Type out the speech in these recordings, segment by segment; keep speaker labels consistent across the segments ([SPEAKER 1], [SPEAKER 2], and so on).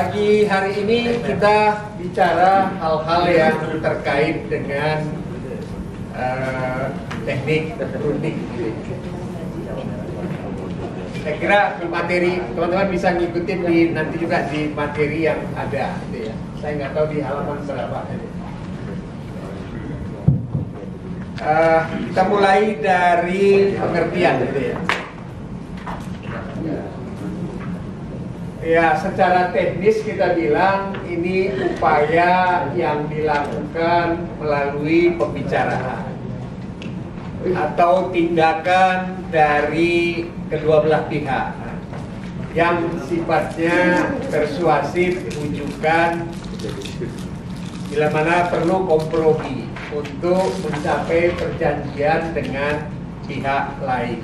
[SPEAKER 1] Pagi hari ini kita bicara hal-hal yang terkait dengan uh, teknik runding. Saya kira materi teman-teman bisa ngikutin di nanti juga di materi yang ada, ya. Saya nggak tahu di halaman berapa. Uh, kita mulai dari pengertian, gitu ya. Ya, secara teknis kita bilang ini upaya yang dilakukan melalui pembicaraan atau tindakan dari kedua belah pihak yang sifatnya persuasif, rujukan, bila mana perlu kompromi untuk mencapai perjanjian dengan pihak lain.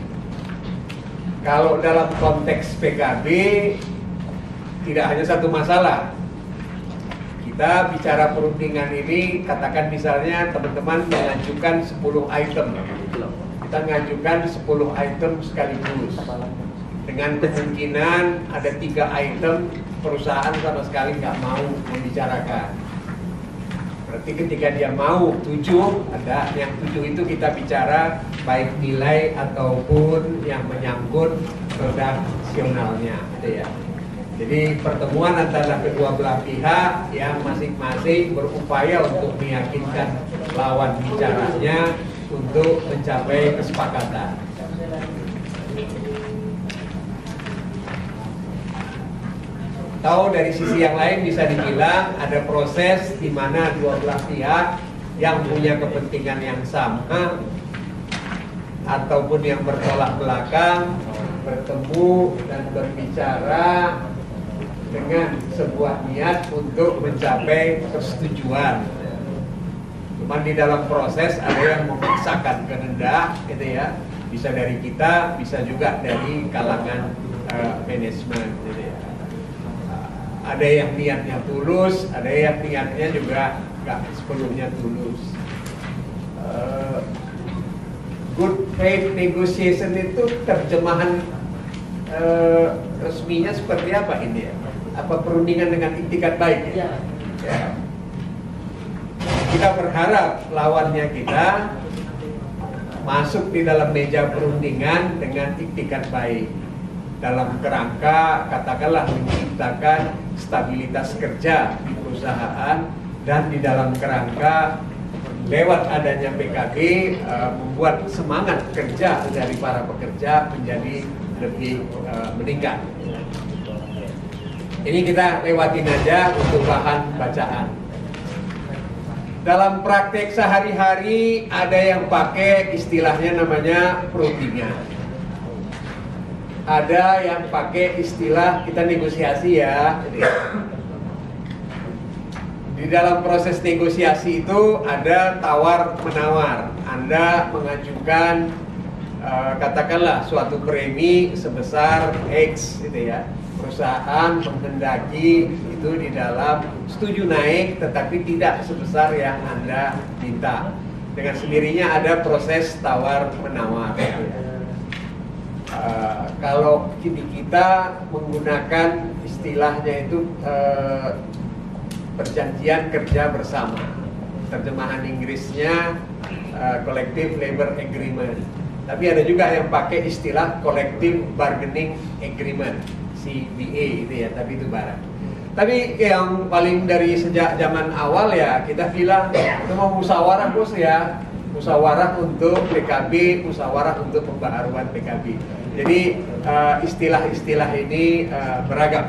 [SPEAKER 1] Kalau dalam konteks PKB tidak hanya satu masalah. Kita bicara perundingan ini, katakan misalnya teman-teman mengajukan 10 item. Kita mengajukan 10 item sekaligus. Dengan kemungkinan ada tiga item perusahaan sama sekali nggak mau membicarakan. Berarti ketika dia mau tujuh, ada yang tujuh itu kita bicara baik nilai ataupun yang menyangkut redaksionalnya, gitu ya. Jadi pertemuan antara kedua belah pihak yang masing-masing berupaya untuk meyakinkan lawan bicaranya untuk mencapai kesepakatan. Tahu dari sisi yang lain bisa dibilang ada proses di mana dua belah pihak yang punya kepentingan yang sama ataupun yang bertolak belakang bertemu dan berbicara dengan sebuah niat untuk mencapai persetujuan. Cuman di dalam proses ada yang memaksakan kehendak, gitu ya. Bisa dari kita, bisa juga dari kalangan uh, manajemen, gitu ya. Ada yang niatnya tulus, ada yang niatnya juga nggak sepenuhnya tulus. Uh, good faith negotiation itu terjemahan uh, resminya seperti apa ini ya? Apa perundingan dengan itikat baik ya? ya. Kita berharap lawannya kita masuk di dalam meja perundingan dengan itikat baik dalam kerangka katakanlah menciptakan stabilitas kerja di perusahaan dan di dalam kerangka lewat adanya PKB uh, membuat semangat kerja dari para pekerja menjadi lebih uh, meningkat. Ini kita lewatin aja untuk bahan bacaan. Dalam praktek sehari-hari ada yang pakai istilahnya namanya perundingan. Ada yang pakai istilah kita negosiasi ya. Di dalam proses negosiasi itu ada tawar menawar. Anda mengajukan uh, katakanlah suatu premi sebesar X gitu ya perusahaan menghendaki itu di dalam setuju naik tetapi tidak sebesar yang Anda minta. Dengan sendirinya ada proses tawar menawar. Uh, kalau kita menggunakan istilahnya itu uh, perjanjian kerja bersama. Terjemahan Inggrisnya uh, Collective Labor Agreement. Tapi ada juga yang pakai istilah Collective Bargaining Agreement CBA itu ya, tapi itu barat. Tapi yang paling dari sejak zaman awal ya kita bilang itu mau musyawarah bos ya, musyawarah untuk PKB, musyawarah untuk pembaharuan PKB. Jadi eh, istilah-istilah uh, ini uh, beragam.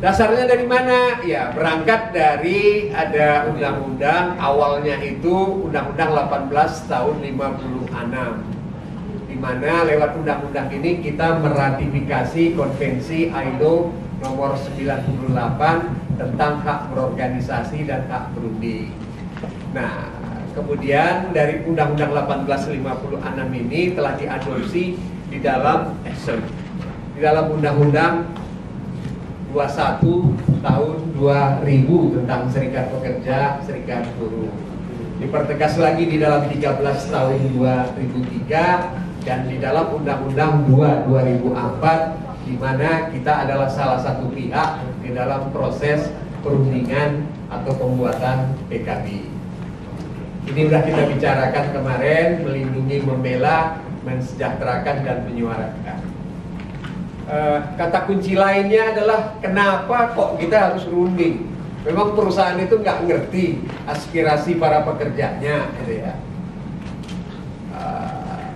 [SPEAKER 1] Dasarnya dari mana? Ya berangkat dari ada undang-undang awalnya itu Undang-Undang 18 tahun 56 mana lewat undang-undang ini kita meratifikasi konvensi ILO nomor 98 tentang hak berorganisasi dan hak berunding. Nah, kemudian dari Undang-Undang 1856 ini telah diadopsi di dalam eh, sorry, di dalam Undang-Undang 21 tahun 2000 tentang serikat pekerja, serikat buruh. Dipertegas lagi di dalam 13 tahun 2003 dan di dalam Undang-Undang 2 2004 di mana kita adalah salah satu pihak di dalam proses perundingan atau pembuatan PKB. Ini sudah kita bicarakan kemarin, melindungi, membela, mensejahterakan dan menyuarakan. Uh, kata kunci lainnya adalah kenapa kok kita harus runding? Memang perusahaan itu nggak ngerti aspirasi para pekerjanya, gitu ya.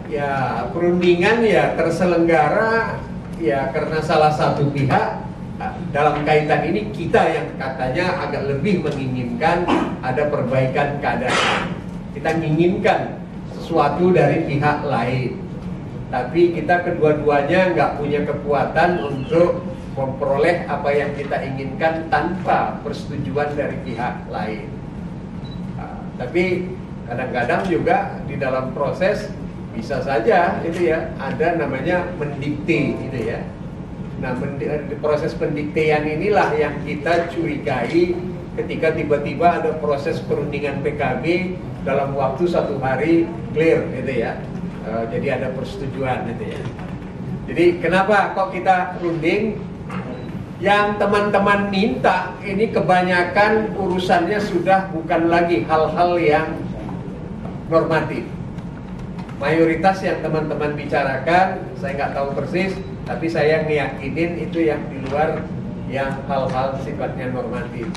[SPEAKER 1] Ya perundingan ya terselenggara ya karena salah satu pihak dalam kaitan ini kita yang katanya agak lebih menginginkan ada perbaikan keadaan. Kita menginginkan sesuatu dari pihak lain. Tapi kita kedua-duanya nggak punya kekuatan untuk memperoleh apa yang kita inginkan tanpa persetujuan dari pihak lain. Nah, tapi kadang-kadang juga di dalam proses bisa saja itu ya ada namanya mendikte itu ya Nah, proses pendiktean inilah yang kita curigai ketika tiba-tiba ada proses perundingan PKB dalam waktu satu hari clear gitu ya. Uh, jadi ada persetujuan gitu ya. Jadi kenapa kok kita runding? Yang teman-teman minta ini kebanyakan urusannya sudah bukan lagi hal-hal yang normatif. Mayoritas yang teman-teman bicarakan, saya nggak tahu persis, tapi saya meyakinin itu yang di luar yang hal-hal sifatnya normatif.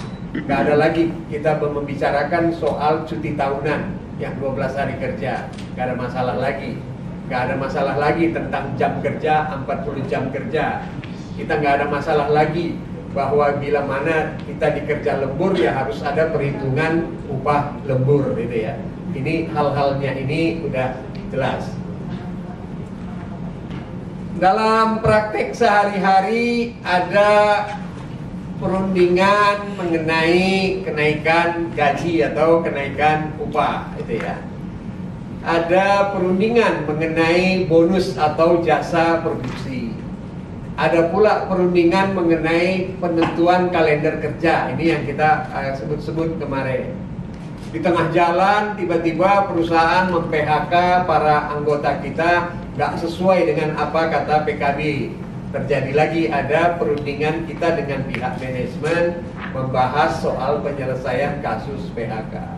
[SPEAKER 1] Gak ada lagi kita membicarakan soal cuti tahunan yang 12 hari kerja, gak ada masalah lagi. Gak ada masalah lagi tentang jam kerja 40 jam kerja. Kita gak ada masalah lagi bahwa bila mana kita dikerja lembur ya harus ada perhitungan upah lembur gitu ya. Ini hal-halnya ini udah jelas. Dalam praktek sehari-hari ada perundingan mengenai kenaikan gaji atau kenaikan upah itu ya. Ada perundingan mengenai bonus atau jasa produksi. Ada pula perundingan mengenai penentuan kalender kerja. Ini yang kita eh, sebut-sebut kemarin. Di tengah jalan tiba-tiba perusahaan mem-PHK para anggota kita nggak sesuai dengan apa kata PKB. Terjadi lagi ada perundingan kita dengan pihak manajemen membahas soal penyelesaian kasus PHK.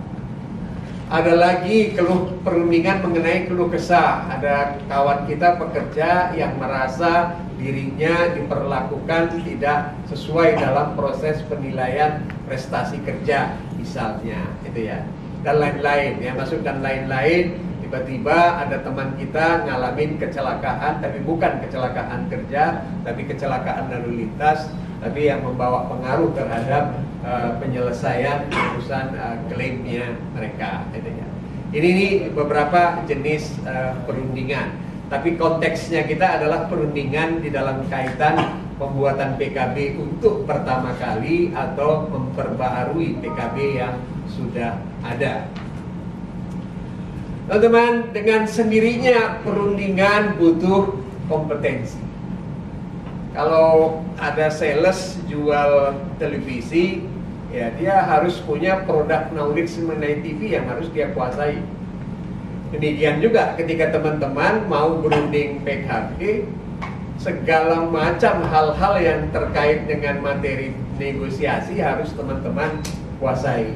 [SPEAKER 1] Ada lagi keluh perundingan mengenai keluh kesah. Ada kawan kita pekerja yang merasa dirinya diperlakukan tidak sesuai dalam proses penilaian prestasi kerja misalnya, itu ya. Dan lain-lain ya, masuk dan lain-lain tiba-tiba ada teman kita ngalamin kecelakaan tapi bukan kecelakaan kerja tapi kecelakaan lalu lintas tapi yang membawa pengaruh terhadap uh, penyelesaian urusan uh, klaimnya mereka gitu ya. Ini nih beberapa jenis uh, perundingan tapi konteksnya kita adalah perundingan di dalam kaitan pembuatan PKB untuk pertama kali atau memperbaharui PKB yang sudah ada. Teman-teman, dengan sendirinya perundingan butuh kompetensi. Kalau ada sales jual televisi, ya dia harus punya produk knowledge mengenai TV yang harus dia kuasai. Demikian juga ketika teman-teman mau berunding PKB, segala macam hal-hal yang terkait dengan materi negosiasi harus teman-teman kuasai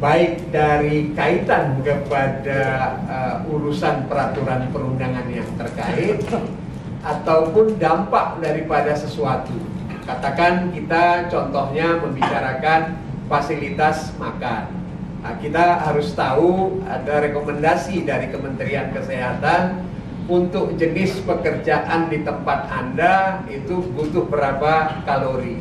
[SPEAKER 1] baik dari kaitan kepada uh, urusan peraturan perundangan yang terkait ataupun dampak daripada sesuatu. Katakan kita contohnya membicarakan fasilitas makan. Nah, kita harus tahu ada rekomendasi dari Kementerian Kesehatan untuk jenis pekerjaan di tempat Anda itu butuh berapa kalori.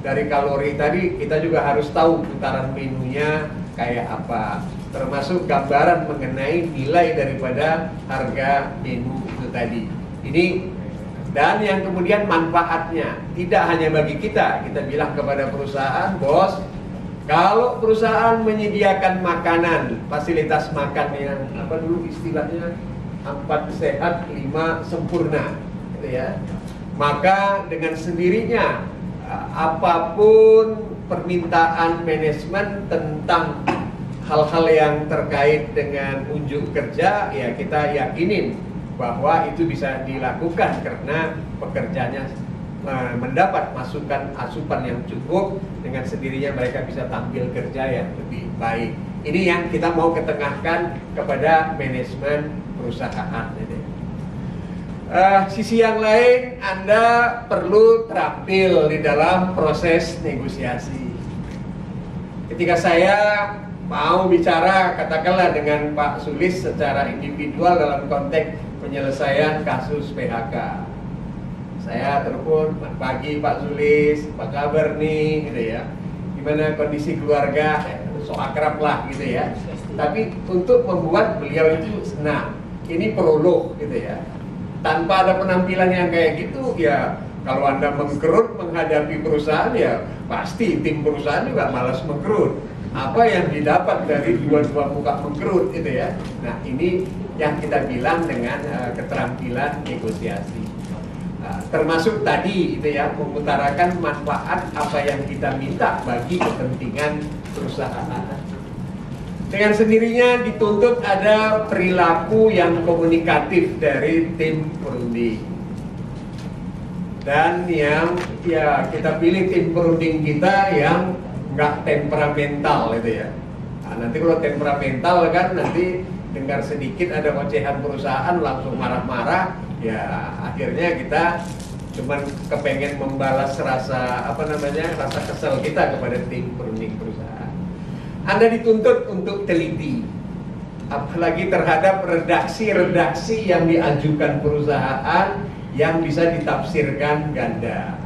[SPEAKER 1] Dari kalori tadi kita juga harus tahu putaran menunya, kayak apa. Termasuk gambaran mengenai nilai daripada harga menu itu tadi. Ini dan yang kemudian manfaatnya. Tidak hanya bagi kita kita bilang kepada perusahaan bos kalau perusahaan menyediakan makanan fasilitas makan yang apa dulu istilahnya empat sehat lima sempurna gitu ya maka dengan sendirinya apa pun permintaan manajemen tentang hal-hal yang terkait dengan unjuk kerja ya kita yakinin bahwa itu bisa dilakukan karena pekerjanya uh, mendapat masukan asupan yang cukup dengan sendirinya mereka bisa tampil kerja yang lebih baik. Ini yang kita mau ketengahkan kepada manajemen perusahaan. Uh, sisi yang lain, Anda perlu terampil di dalam proses negosiasi. Ketika saya mau bicara katakanlah dengan Pak Sulis secara individual dalam konteks penyelesaian kasus PHK. Saya telepon pagi Pak Sulis, apa kabar nih gitu ya. Gimana kondisi keluarga? So akrab lah gitu ya. Tapi untuk membuat beliau itu senang. Ini prolog gitu ya. Tanpa ada penampilan yang kayak gitu ya kalau Anda mengkerut menghadapi perusahaan ya pasti tim perusahaan juga malas mengkerut apa yang didapat dari dua-dua muka mengkerut itu ya. Nah ini yang kita bilang dengan uh, keterampilan negosiasi. Uh, termasuk tadi itu ya mengutarakan manfaat apa yang kita minta bagi kepentingan perusahaan. Dengan sendirinya dituntut ada perilaku yang komunikatif dari tim perunding. Dan yang ya kita pilih tim perunding kita yang nggak temperamental itu ya. Nah, nanti kalau temperamental kan nanti dengar sedikit ada ocehan perusahaan langsung marah-marah, ya akhirnya kita cuman kepengen membalas rasa apa namanya rasa kesel kita kepada tim perunding perusahaan. Anda dituntut untuk teliti, apalagi terhadap redaksi-redaksi yang diajukan perusahaan yang bisa ditafsirkan ganda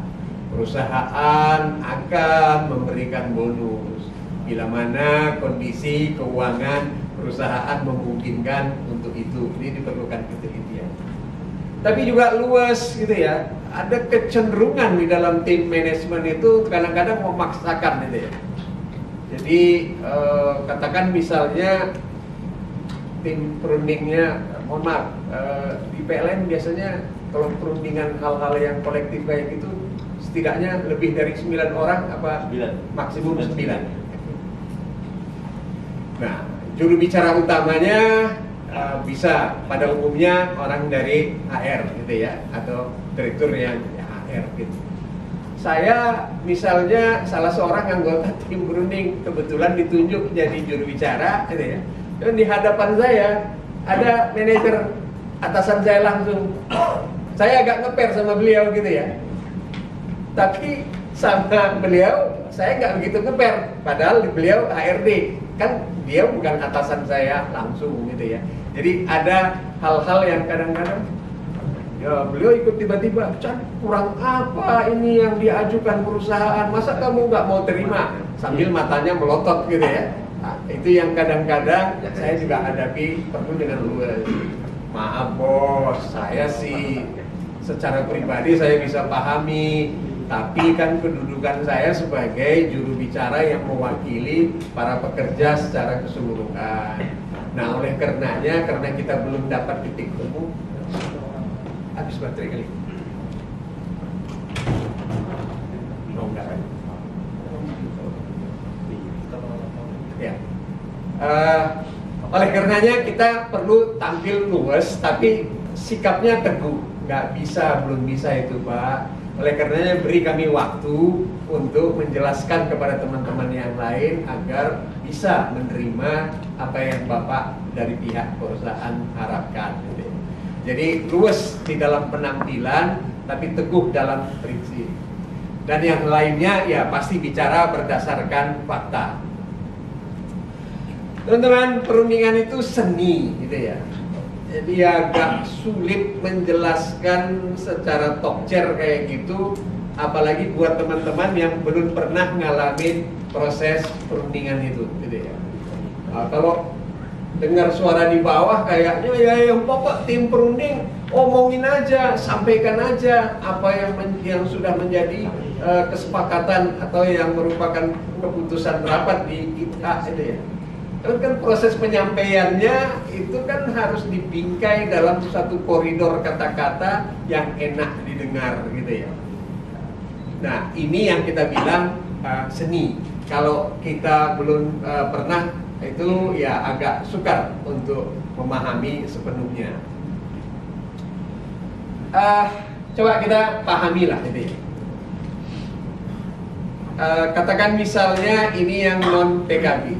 [SPEAKER 1] perusahaan akan memberikan bonus bila mana kondisi keuangan perusahaan memungkinkan untuk itu. Ini diperlukan ketelitian. Tapi juga luas gitu ya. Ada kecenderungan di dalam tim manajemen itu kadang-kadang memaksakan gitu ya. Jadi eh, katakan misalnya tim perundingnya, mohon maaf, eh, di PLN biasanya kalau perundingan hal-hal yang kolektif kayak gitu setidaknya lebih dari 9 orang apa 9. maksimum 9 nah juru bicara utamanya uh, bisa pada umumnya orang dari HR gitu ya atau direktur yang ya, HR gitu saya misalnya salah seorang anggota tim berunding kebetulan ditunjuk jadi juru bicara gitu ya. Dan di hadapan saya ada manajer atasan saya langsung. Saya agak ngeper sama beliau gitu ya. Tapi sama beliau saya nggak begitu ngeper. Padahal beliau HRD kan dia bukan atasan saya langsung gitu ya. Jadi ada hal-hal yang kadang-kadang ya beliau ikut tiba-tiba Chan kurang apa ini yang diajukan perusahaan? Masa kamu nggak mau terima? Sambil matanya melotot gitu ya. Nah, itu yang kadang-kadang saya juga hadapi perlu dengan luas. Maaf bos saya sih secara pribadi saya bisa pahami tapi kan kedudukan saya sebagai juru bicara yang mewakili para pekerja secara keseluruhan. Nah, oleh karenanya karena kita belum dapat titik temu, habis baterai kali. Ya. Uh, oleh karenanya kita perlu tampil luas, tapi sikapnya teguh. Nggak bisa, belum bisa itu, Pak oleh karenanya beri kami waktu untuk menjelaskan kepada teman-teman yang lain agar bisa menerima apa yang Bapak dari pihak perusahaan harapkan. Jadi luas di dalam penampilan tapi teguh dalam prinsip. Dan yang lainnya ya pasti bicara berdasarkan fakta. Teman-teman, perundingan itu seni gitu ya jadi agak sulit menjelaskan secara tokcer kayak gitu apalagi buat teman-teman yang belum pernah ngalamin proses perundingan itu gitu ya nah, kalau dengar suara di bawah kayaknya ya yang pokok tim perunding omongin aja sampaikan aja apa yang yang sudah menjadi uh, kesepakatan atau yang merupakan keputusan rapat di kita gitu ya kan, kan proses penyampaiannya itu kan harus dibingkai dalam satu koridor kata-kata yang enak didengar gitu ya. Nah ini yang kita bilang uh, seni. Kalau kita belum uh, pernah itu ya agak sukar untuk memahami sepenuhnya. Uh, coba kita pahami lah ini. uh, katakan misalnya ini yang non PKB.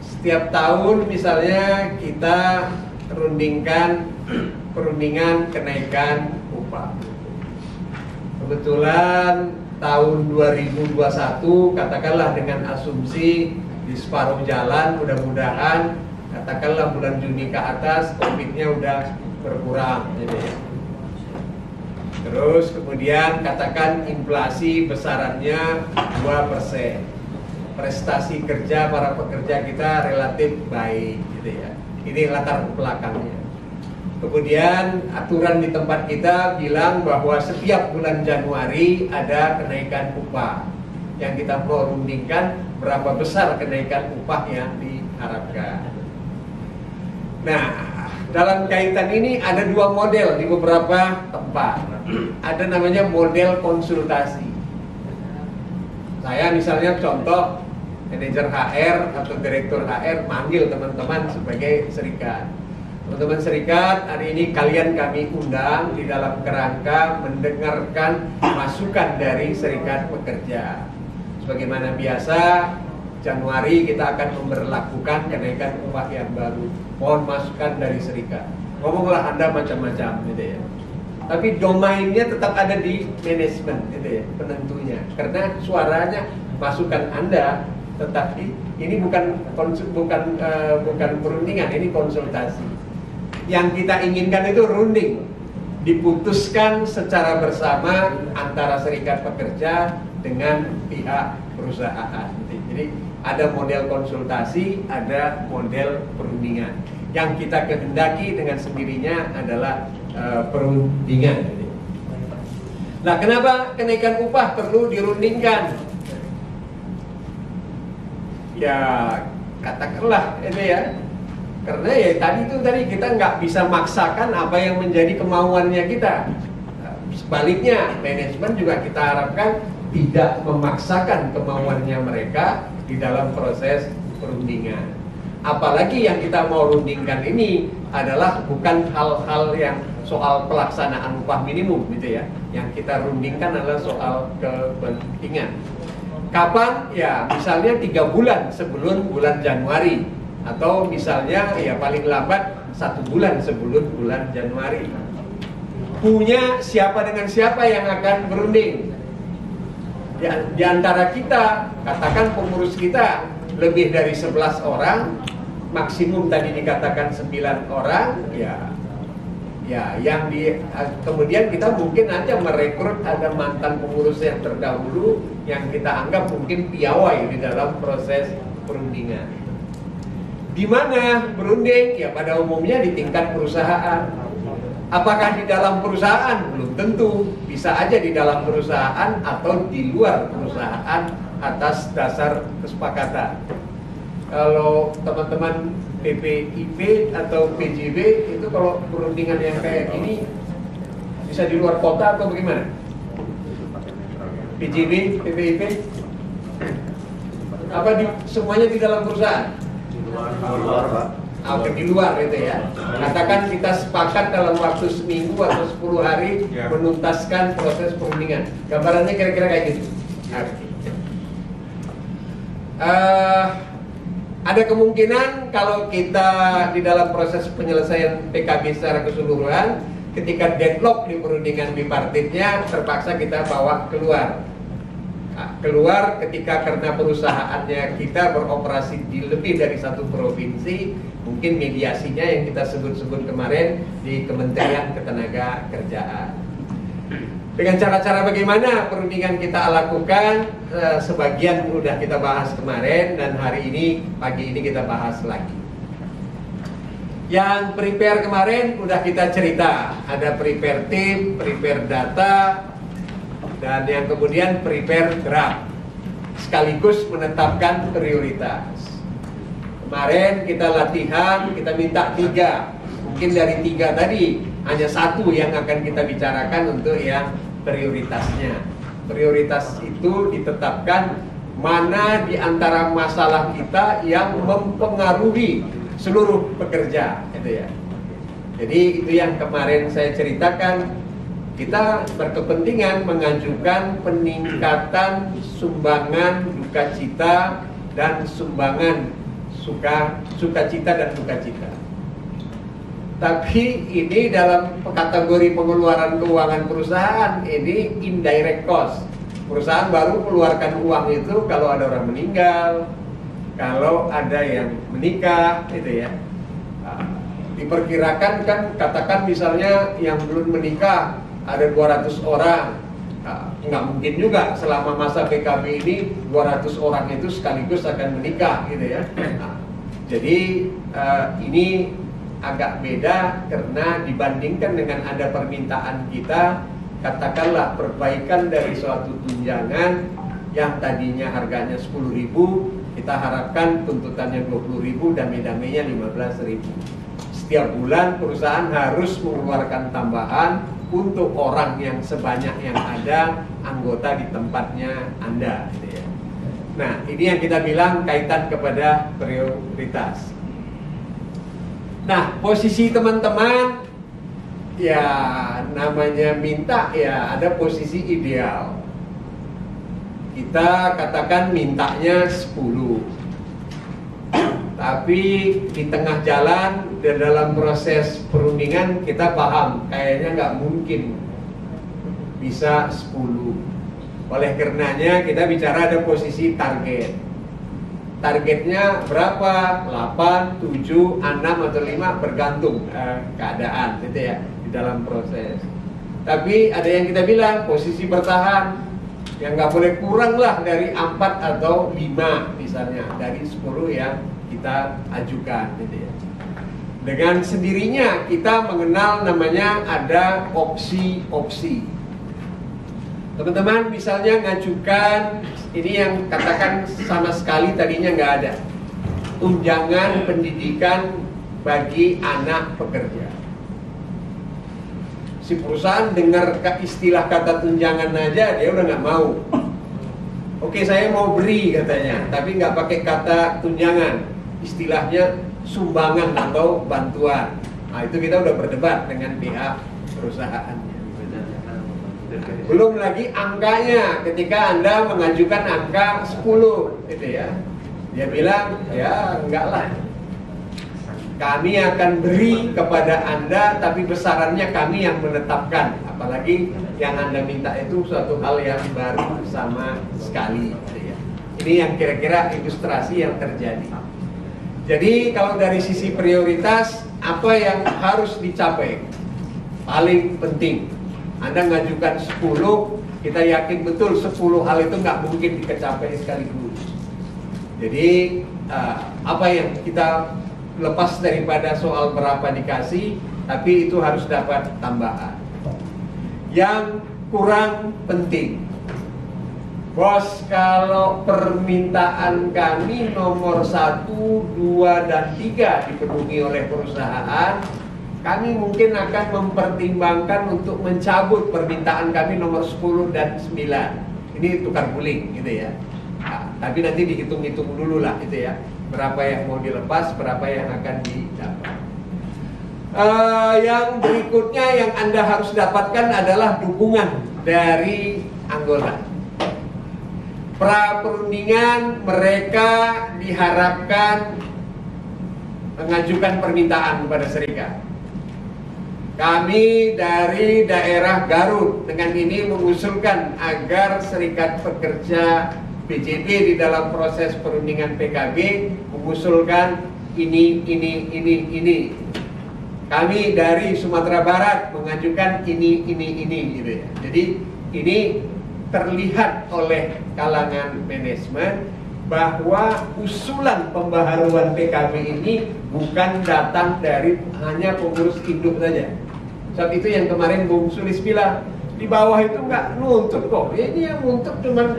[SPEAKER 1] Setiap tahun misalnya kita rundingkan perundingan kenaikan upah. Kebetulan tahun 2021 katakanlah dengan asumsi di separuh jalan mudah-mudahan katakanlah bulan Juni ke atas COVID-nya udah berkurang jadi ya. Terus kemudian katakan inflasi besarannya 2%. Prestasi kerja para pekerja kita relatif baik gitu ya. Ini latar belakangnya. Kemudian aturan di tempat kita bilang bahwa setiap bulan Januari ada kenaikan upah. Yang kita mau rundingkan berapa besar kenaikan upah yang diharapkan. Nah, dalam kaitan ini ada dua model di beberapa tempat. Ada namanya model konsultasi. Saya misalnya contoh manajer HR atau direktur HR manggil teman-teman sebagai serikat Teman-teman serikat, hari ini kalian kami undang di dalam kerangka mendengarkan masukan dari serikat pekerja. Sebagaimana biasa, Januari kita akan memperlakukan kenaikan upah yang baru. Mohon masukan dari serikat. Ngomonglah Anda macam-macam gitu ya. Tapi domainnya tetap ada di manajemen gitu ya, penentunya. Karena suaranya masukan Anda tetapi ini bukan bukan uh, bukan perundingan, ini konsultasi yang kita inginkan itu runding diputuskan secara bersama antara serikat pekerja dengan pihak perusahaan. Jadi ada model konsultasi, ada model perundingan. Yang kita kehendaki dengan sendirinya adalah uh, perundingan. Nah, kenapa kenaikan upah perlu dirundingkan? Ya, katakanlah ini ya, karena ya tadi itu tadi kita nggak bisa maksakan apa yang menjadi kemauannya kita. Sebaliknya, manajemen juga kita harapkan tidak memaksakan kemauannya mereka di dalam proses perundingan. Apalagi yang kita mau rundingkan ini adalah bukan hal-hal yang soal pelaksanaan upah minimum gitu ya. Yang kita rundingkan adalah soal kepentingan. Kapan? Ya, misalnya tiga bulan sebelum bulan Januari atau misalnya ya paling lambat satu bulan sebelum bulan Januari punya siapa dengan siapa yang akan berunding di, antara kita katakan pengurus kita lebih dari 11 orang maksimum tadi dikatakan 9 orang ya ya yang di kemudian kita mungkin aja merekrut ada mantan pengurus yang terdahulu yang kita anggap mungkin piawai di dalam proses perundingan di mana berunding? Ya pada umumnya di tingkat perusahaan. Apakah di dalam perusahaan? Belum tentu. Bisa aja di dalam perusahaan atau di luar perusahaan atas dasar kesepakatan. Kalau teman-teman PPIP atau PJB itu kalau perundingan yang kayak gini bisa di luar kota atau bagaimana? PJB, PPIP? Apa di, semuanya di dalam perusahaan? luar pak Oke, di luar itu ya. Katakan kita sepakat dalam waktu seminggu atau 10 hari ya. menuntaskan proses perundingan. Gambarannya kira-kira kayak gitu. Uh, ada kemungkinan kalau kita di dalam proses penyelesaian PKB secara keseluruhan, ketika deadlock di perundingan bipartitnya, terpaksa kita bawa keluar keluar ketika karena perusahaannya kita beroperasi di lebih dari satu provinsi mungkin mediasinya yang kita sebut-sebut kemarin di Kementerian Ketenaga Kerjaan. Dengan cara-cara bagaimana perundingan kita lakukan eh, sebagian sudah kita bahas kemarin dan hari ini pagi ini kita bahas lagi. Yang prepare kemarin udah kita cerita. Ada prepare tim, prepare data, dan yang kemudian prepare draft sekaligus menetapkan prioritas. Kemarin kita latihan, kita minta tiga, mungkin dari tiga tadi hanya satu yang akan kita bicarakan untuk yang prioritasnya. Prioritas itu ditetapkan mana di antara masalah kita yang mempengaruhi seluruh pekerja, itu ya. Jadi itu yang kemarin saya ceritakan kita berkepentingan mengajukan peningkatan sumbangan duka cita dan sumbangan suka sukacita dan duka cita. Tapi ini dalam kategori pengeluaran keuangan perusahaan ini indirect cost. Perusahaan baru mengeluarkan uang itu kalau ada orang meninggal, kalau ada yang menikah, gitu ya. Ah, diperkirakan kan katakan misalnya yang belum menikah ada 200 orang. Nah, nggak mungkin juga selama masa PKB ini 200 orang itu sekaligus akan menikah gitu ya. Nah, jadi uh, ini agak beda karena dibandingkan dengan ada permintaan kita katakanlah perbaikan dari suatu tunjangan yang tadinya harganya 10.000 kita harapkan tuntutannya 20.000 dan medamenya 15.000 setiap bulan perusahaan harus mengeluarkan tambahan untuk orang yang sebanyak yang ada anggota di tempatnya Anda. Gitu ya. Nah, ini yang kita bilang kaitan kepada prioritas. Nah, posisi teman-teman ya namanya minta ya ada posisi ideal. Kita katakan mintanya 10 tapi di tengah jalan dan dalam proses perundingan kita paham kayaknya nggak mungkin bisa 10 oleh karenanya kita bicara ada posisi target. Targetnya berapa? 8, 7, 6 atau 5 bergantung eh, keadaan gitu ya di dalam proses. Tapi ada yang kita bilang posisi bertahan yang nggak boleh kurang lah dari 4 atau 5 misalnya dari 10 yang kita ajukan gitu ya. Dengan sendirinya kita mengenal namanya ada opsi-opsi. Teman-teman misalnya ngajukan ini yang katakan sama sekali tadinya nggak ada tunjangan pendidikan bagi anak pekerja. Si perusahaan dengar istilah kata tunjangan aja dia udah nggak mau. Oke saya mau beri katanya, tapi nggak pakai kata tunjangan istilahnya sumbangan atau bantuan. Nah, itu kita udah berdebat dengan pihak perusahaan. Belum lagi angkanya ketika Anda mengajukan angka 10 gitu ya. Dia bilang, ya enggak lah. Kami akan beri kepada Anda tapi besarannya kami yang menetapkan. Apalagi yang Anda minta itu suatu hal yang baru sama sekali. Gitu ya. Ini yang kira-kira ilustrasi yang terjadi. Jadi kalau dari sisi prioritas apa yang harus dicapai? Paling penting. Anda ngajukan 10, kita yakin betul 10 hal itu nggak mungkin dikecapai sekaligus. Jadi uh, apa yang kita lepas daripada soal berapa dikasih, tapi itu harus dapat tambahan. Yang kurang penting, Bos, kalau permintaan kami nomor 1, 2, dan 3 dipenuhi oleh perusahaan, kami mungkin akan mempertimbangkan untuk mencabut permintaan kami nomor 10 dan 9. Ini tukar guling gitu ya. Nah, tapi nanti dihitung-hitung dulu lah gitu ya. Berapa yang mau dilepas, berapa yang akan didapat. Uh, yang berikutnya yang Anda harus dapatkan adalah dukungan dari anggota pra perundingan mereka diharapkan mengajukan permintaan kepada serikat. Kami dari daerah Garut dengan ini mengusulkan agar serikat pekerja BJP di dalam proses perundingan PKB mengusulkan ini, ini, ini, ini. Kami dari Sumatera Barat mengajukan ini, ini, ini gitu ya. Jadi ini terlihat oleh kalangan manajemen bahwa usulan pembaharuan PKB ini bukan datang dari hanya pengurus induk saja. Saat itu yang kemarin Bung Sulis bilang di bawah itu nggak nuntut kok. Ini yang nuntut cuma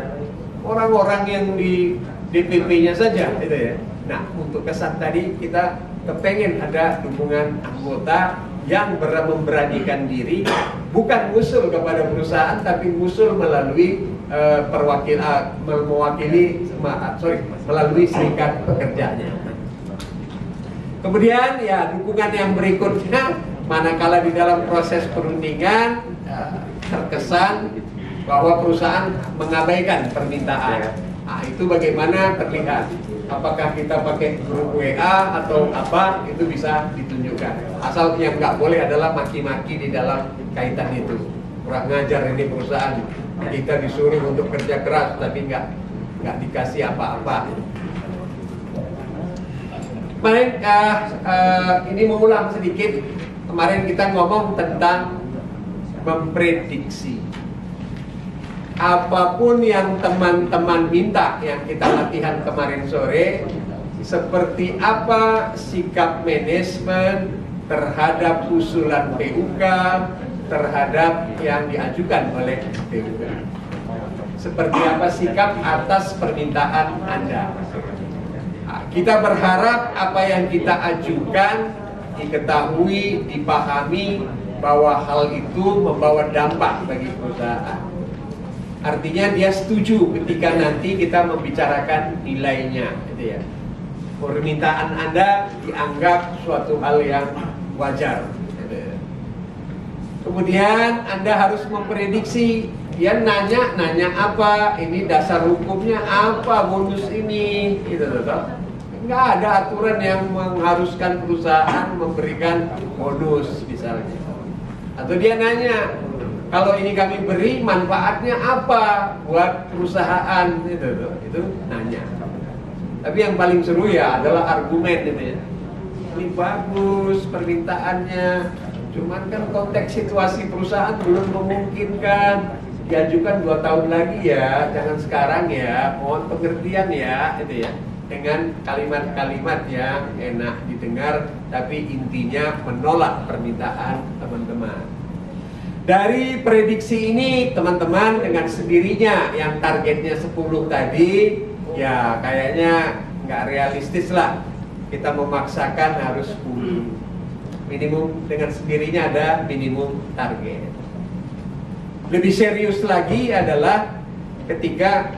[SPEAKER 1] orang-orang yang di DPP-nya saja, gitu ya. Nah, untuk kesan tadi kita kepengen ada dukungan anggota yang memberanikan diri bukan musul kepada perusahaan tapi musul melalui uh, perwakil uh, mewakili uh, sorry melalui serikat pekerjanya. Kemudian ya dukungan yang berikutnya manakala di dalam proses perundingan uh, terkesan bahwa perusahaan mengabaikan permintaan. Nah, itu bagaimana terlihat. Apakah kita pakai grup WA atau apa itu bisa ditunjukkan. Asal yang nggak boleh adalah maki-maki di dalam kaitan itu. Kurang ngajar ini perusahaan. Kita disuruh untuk kerja keras tapi nggak nggak dikasih apa-apa. Baik, uh, uh, ini mengulang sedikit. Kemarin kita ngomong tentang memprediksi apa pun yang teman-teman minta yang kita latihan kemarin sore seperti apa sikap manajemen terhadap usulan PUK terhadap yang diajukan oleh PUK seperti apa sikap atas permintaan Anda? Kita berharap apa yang kita ajukan diketahui, dipahami bahwa hal itu membawa dampak bagi perusahaan Artinya dia setuju ketika nanti kita membicarakan nilainya, gitu ya. Permintaan Anda dianggap suatu hal yang wajar. Gitu ya. Kemudian Anda harus memprediksi dia nanya, nanya apa, ini dasar hukumnya apa, bonus ini, gitu loh. Enggak ada aturan yang mengharuskan perusahaan memberikan bonus misalnya. Atau dia nanya, kalau ini kami beri manfaatnya apa buat perusahaan? Itu tuh itu nanya. Tapi yang paling seru ya adalah argumen itu ya. Ini bagus permintaannya. Cuman kan konteks situasi perusahaan belum memungkinkan. Diajukan dua tahun lagi ya jangan sekarang ya. Mohon pengertian ya itu ya. Dengan kalimat-kalimat yang enak didengar tapi intinya menolak permintaan teman-teman dari prediksi ini teman-teman dengan sendirinya yang targetnya 10 tadi ya kayaknya nggak realistis lah. Kita memaksakan harus 10 minimum dengan sendirinya ada minimum target. Lebih serius lagi adalah ketika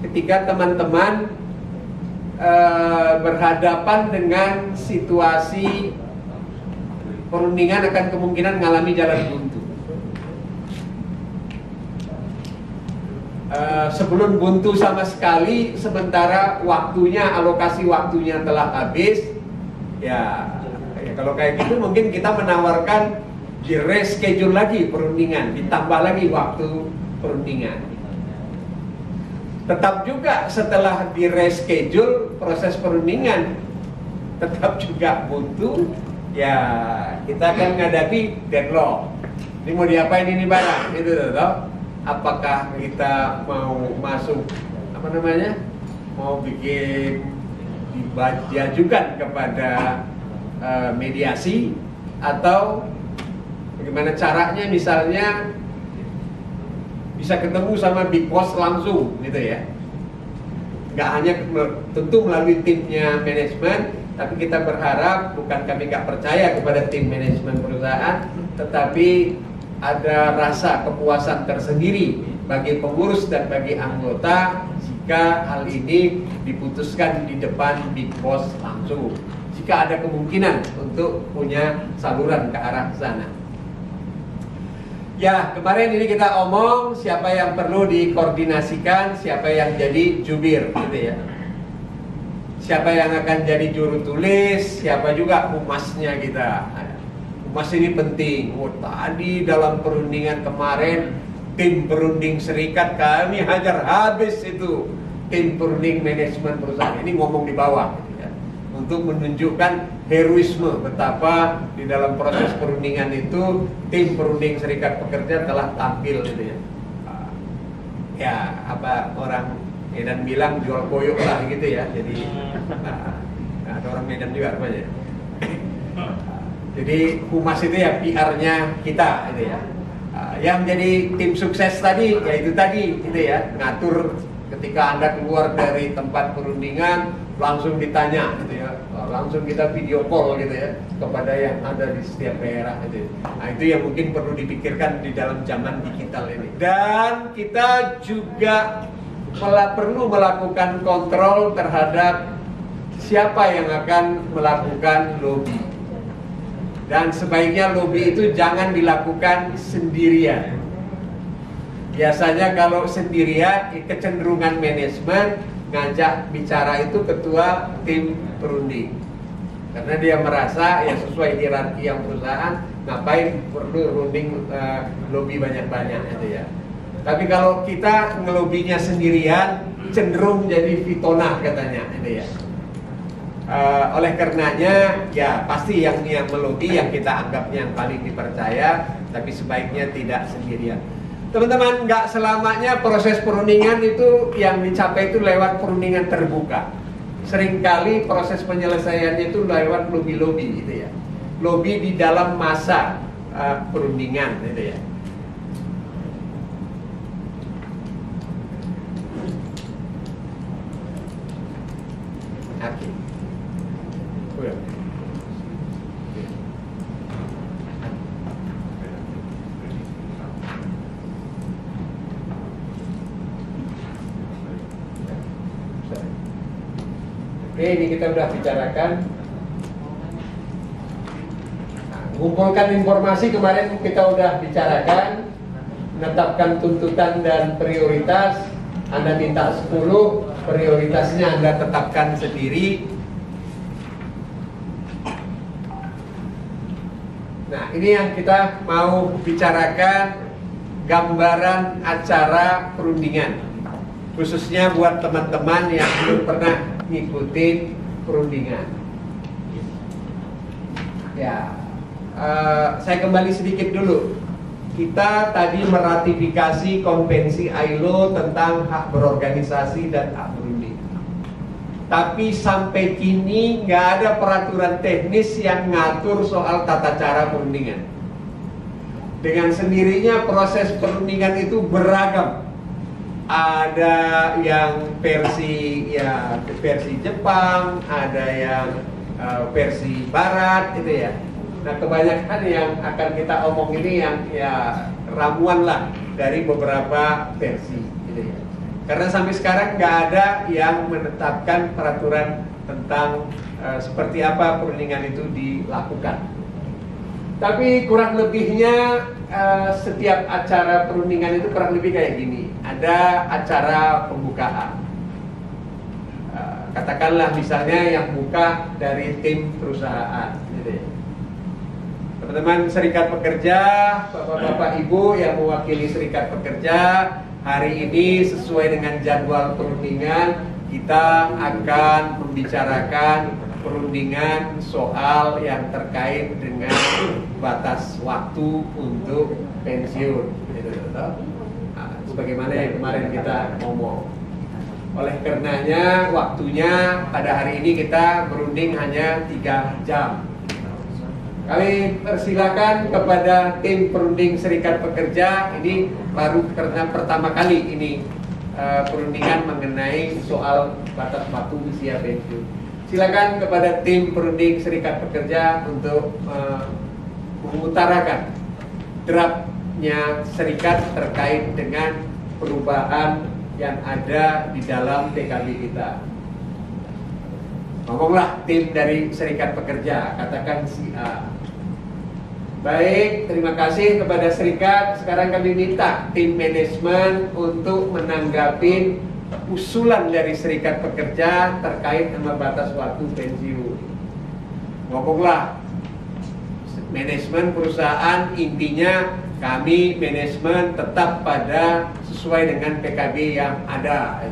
[SPEAKER 1] ketika teman-teman uh, berhadapan dengan situasi perundingan akan kemungkinan mengalami jalan buntu. Uh, sebelum buntu sama sekali, sementara waktunya, alokasi waktunya telah habis, ya, ya kalau kayak gitu mungkin kita menawarkan di reschedule lagi perundingan, ditambah lagi waktu perundingan. Tetap juga setelah di reschedule proses perundingan tetap juga buntu ya kita akan menghadapi deadlock. Ini mau diapain ini barang, itu toh? Apakah kita mau masuk apa namanya? Mau bikin diajukan kepada uh, mediasi atau bagaimana caranya misalnya bisa ketemu sama big boss langsung gitu ya nggak hanya tentu melalui timnya manajemen tapi kita berharap bukan kami nggak percaya kepada tim manajemen perusahaan, tetapi ada rasa kepuasan tersendiri bagi pengurus dan bagi anggota jika hal ini diputuskan di depan big boss langsung. Jika ada kemungkinan untuk punya saluran ke arah sana. Ya, kemarin ini kita omong siapa yang perlu dikoordinasikan, siapa yang jadi jubir, gitu ya siapa yang akan jadi juru tulis, siapa juga humasnya kita. Humas ini penting. Oh, tadi dalam perundingan kemarin tim perunding serikat kami hajar habis itu tim perunding manajemen perusahaan ini ngomong di bawah gitu ya. untuk menunjukkan heroisme betapa di dalam proses perundingan itu tim perunding serikat pekerja telah tampil gitu ya ya apa orang Medan bilang jual koyok lah gitu ya jadi nah, ada orang Medan juga rupanya. Jadi humas itu ya PR-nya kita gitu ya. Uh, yang jadi tim sukses tadi ya itu tadi gitu ya ngatur ketika anda keluar dari tempat perundingan langsung ditanya gitu ya. Langsung kita video call gitu ya kepada yang ada di setiap daerah gitu nah itu yang mungkin perlu dipikirkan di dalam zaman digital ini. Dan kita juga perlu melakukan kontrol terhadap siapa yang akan melakukan lobby. Dan sebaiknya lobby itu jangan dilakukan sendirian. Biasanya kalau sendirian kecenderungan manajemen ngajak bicara itu ketua tim perunding. Karena dia merasa ya sesuai hierarki yang perusahaan ngapain perlu runding uh, lobby banyak-banyak itu ya. Tapi kalau kita ngelobinya sendirian cenderung jadi fitona katanya itu ya. Uh, oleh karenanya ya pasti yang yang melobi yang kita anggapnya yang paling dipercaya tapi sebaiknya tidak sendirian. Teman-teman nggak selamanya proses perundingan itu yang dicapai itu lewat perundingan terbuka. Seringkali proses penyelesaiannya itu lewat lobby-lobby gitu ya. Lobby di dalam masa uh, perundingan gitu ya Oke. Oke, ini kita sudah bicarakan. Nah, informasi kemarin kita sudah bicarakan, menetapkan tuntutan dan prioritas. Anda minta 10, prioritasnya Anda tetapkan sendiri. Nah, ini yang kita mau bicarakan gambaran acara perundingan. Khususnya buat teman-teman yang belum pernah ngikutin perundingan. Ya, uh, saya kembali sedikit dulu. Kita tadi meratifikasi konvensi ILO tentang hak berorganisasi dan hak berunding. Tapi sampai kini nggak ada peraturan teknis yang ngatur soal tata cara perundingan. Dengan sendirinya proses perundingan itu beragam ada yang versi ya versi Jepang, ada yang uh, versi Barat itu ya. Nah kebanyakan yang akan kita omong ini yang ya ramuan lah dari beberapa versi gitu ya. Karena sampai sekarang nggak ada yang menetapkan peraturan tentang uh, seperti apa perundingan itu dilakukan. Tapi kurang lebihnya uh, setiap acara perundingan itu kurang lebih kayak gini. Ada acara pembukaan. Uh, katakanlah misalnya yang buka dari tim perusahaan. Teman-teman serikat pekerja, bapak-bapak ibu yang mewakili serikat pekerja, hari ini sesuai dengan jadwal perundingan kita akan membicarakan perundingan soal yang terkait dengan batas waktu untuk pensiun. Gitu, nah, sebagaimana yang kemarin kita ngomong. Oleh karenanya waktunya pada hari ini kita berunding hanya tiga jam kami persilakan kepada tim perunding serikat pekerja ini baru karena pertama kali ini uh, perundingan mengenai soal batas waktu usia pensiun silakan kepada tim perunding serikat pekerja untuk uh, mengutarakan draftnya serikat terkait dengan perubahan yang ada di dalam PKB kita. Ngomonglah tim dari serikat pekerja, katakan si A. Baik, terima kasih kepada serikat. Sekarang kami minta tim manajemen untuk menanggapi usulan dari serikat pekerja terkait dengan batas waktu pensiun. Ngomonglah manajemen perusahaan intinya kami manajemen tetap pada sesuai dengan PKB yang ada.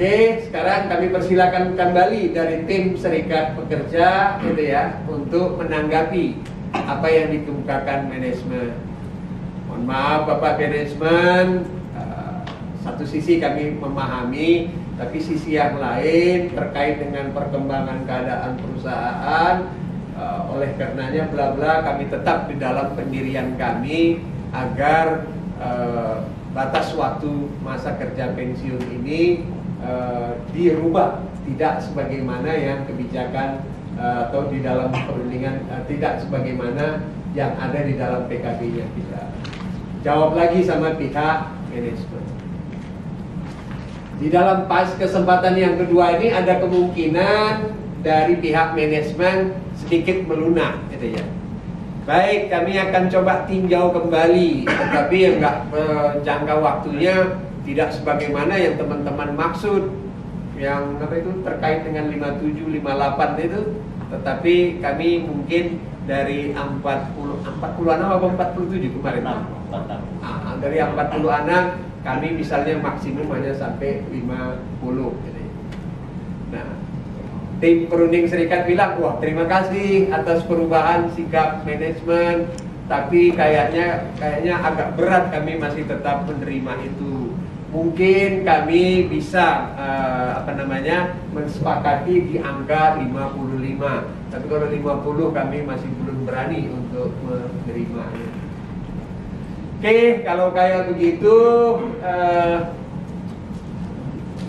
[SPEAKER 1] Oke, sekarang kami persilakan kembali dari tim serikat pekerja gitu ya untuk menanggapi apa yang dikemukakan manajemen. Mohon maaf Bapak manajemen, satu sisi kami memahami, tapi sisi yang lain terkait dengan perkembangan keadaan perusahaan, uh, oleh karenanya bla bla kami tetap di dalam pendirian kami agar uh, batas waktu masa kerja pensiun ini uh, dirubah tidak sebagaimana yang kebijakan uh, atau di dalam perundingan uh, tidak sebagaimana yang ada di dalam PKB-nya kita. Jawab lagi sama pihak manajemen. Di dalam pas kesempatan yang kedua ini ada kemungkinan dari pihak manajemen sedikit melunak gitu ya. Baik, kami akan coba tinjau kembali, tetapi yang nggak eh, jangka waktunya tidak sebagaimana yang teman-teman maksud yang apa itu terkait dengan 57 58 itu tetapi kami mungkin dari 40 40 anak apa 47 kemarin?
[SPEAKER 2] 6, 4 tahun.
[SPEAKER 1] Ah, dari 40 anak kami misalnya maksimum hanya sampai 50 gitu. Nah, tim perunding serikat bilang, wah terima kasih atas perubahan sikap manajemen, tapi kayaknya kayaknya agak berat kami masih tetap menerima itu. Mungkin kami bisa uh, apa namanya mensepakati di angka 55. Tapi kalau 50 kami masih belum berani untuk menerima. Oke, kalau kayak begitu uh,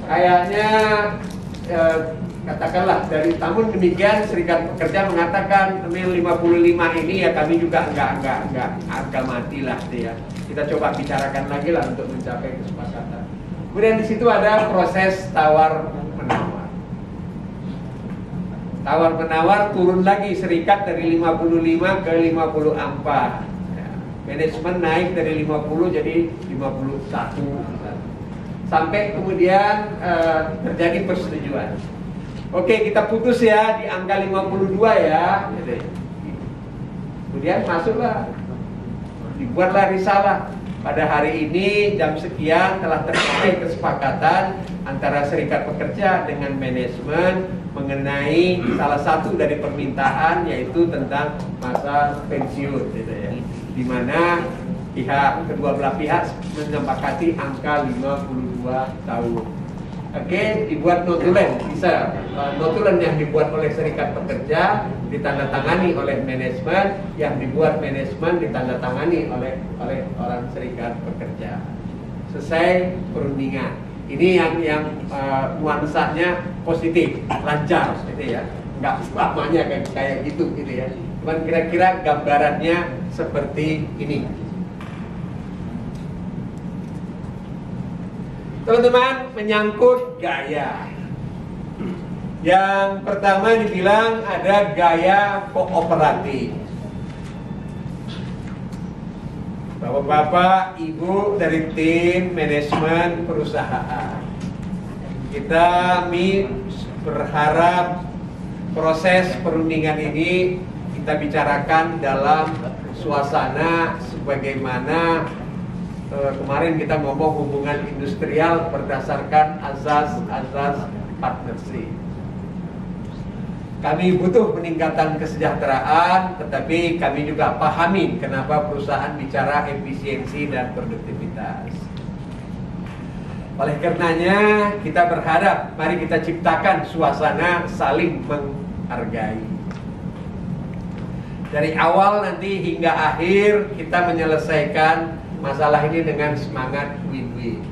[SPEAKER 1] kayaknya uh, katakanlah dari namun demikian serikat pekerja mengatakan mil 55 ini ya kami juga enggak enggak enggak harga mati lah ya. Kita coba bicarakan lagi lah untuk mencapai kesepakatan. Kemudian di situ ada proses tawar menawar. Tawar menawar turun lagi serikat dari 55 ke 54 ya, manajemen naik dari 50 jadi 51 sampai kemudian uh, terjadi persetujuan Oke, kita putus ya di angka 52 ya. Kemudian masuklah dibuatlah risalah pada hari ini jam sekian telah tercapai kesepakatan antara serikat pekerja dengan manajemen mengenai salah satu dari permintaan yaitu tentang masa pensiun gitu ya. Di mana pihak kedua belah pihak menyepakati angka 52 tahun. Oke, dibuat notulen bisa uh, notulen yang dibuat oleh serikat pekerja ditandatangani oleh manajemen, yang dibuat manajemen ditandatangani oleh oleh orang serikat pekerja. Selesai perundingan. Ini yang yang uh, nuansanya positif, lancar, gitu ya. Nggak selamanya kayak kayak gitu, gitu ya. Cuman kira-kira gambarannya seperti ini. Teman-teman menyangkut gaya. Yang pertama dibilang ada gaya kooperatif. Bapak-bapak, ibu dari tim manajemen perusahaan. Kita berharap proses perundingan ini kita bicarakan dalam suasana sebagaimana Eh, kemarin kita ngomong hubungan industrial berdasarkan azas-azas partnership. Kami butuh peningkatan kesejahteraan, tetapi kami juga pahami kenapa perusahaan bicara efisiensi dan produktivitas. Oleh karenanya, kita berharap mari kita ciptakan suasana saling menghargai. Dari awal nanti hingga akhir kita menyelesaikan masalah ini dengan semangat win-win.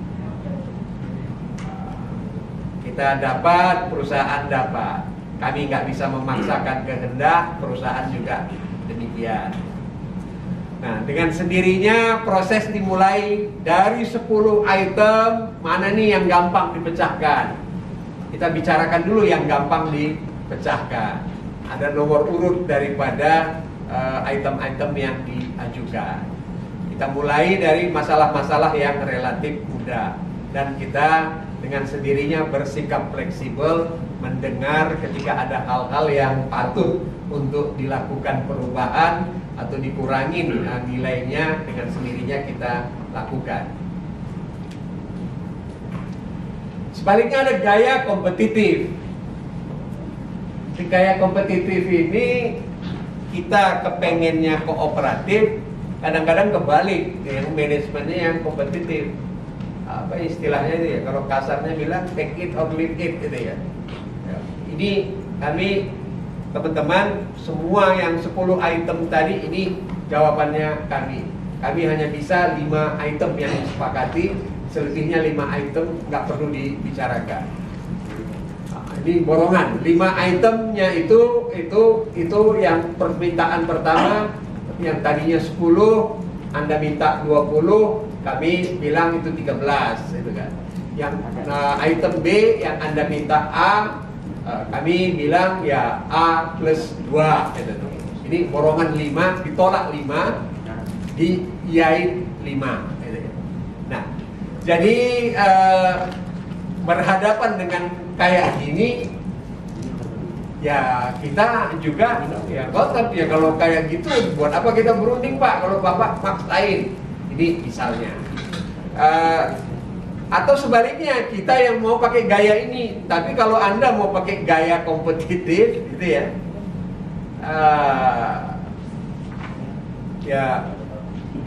[SPEAKER 1] Kita dapat, perusahaan dapat. Kami nggak bisa memaksakan kehendak, perusahaan juga demikian. Nah, dengan sendirinya proses dimulai dari 10 item, mana nih yang gampang dipecahkan. Kita bicarakan dulu yang gampang dipecahkan. Ada nomor urut daripada eh, item-item uh, yang diajukan. Kita mulai dari masalah-masalah yang relatif mudah dan kita dengan sendirinya bersikap fleksibel mendengar ketika ada hal-hal yang patut untuk dilakukan perubahan atau dikurangi uh, nilainya dengan sendirinya kita lakukan. Sebaliknya ada gaya kompetitif. Di gaya kompetitif ini kita kepengennya kooperatif, kadang-kadang kebalik yang manajemennya yang kompetitif. Apa istilahnya itu ya kalau kasarnya bilang take it or leave it gitu ya, ya. ini kami teman-teman semua yang 10 item tadi ini jawabannya kami. Kami hanya bisa 5 item yang disepakati selebihnya 5 item nggak perlu dibicarakan. Nah, ini borongan. 5 itemnya itu itu itu yang permintaan pertama yang tadinya 10 Anda minta 20 kami bilang itu 13 itu kan yang nah, item B yang Anda minta A uh, kami bilang ya A plus 2 gitu. Ini borongan 5 ditolak 5 diiyain 5 gitu. Nah, jadi uh, berhadapan dengan kayak gini ya kita juga ya kotor ya kalau kayak gitu buat apa kita berunding pak? Kalau bapak maksain ini misalnya. Uh, atau sebaliknya kita yang mau pakai gaya ini tapi kalau anda mau pakai gaya kompetitif gitu ya uh, ya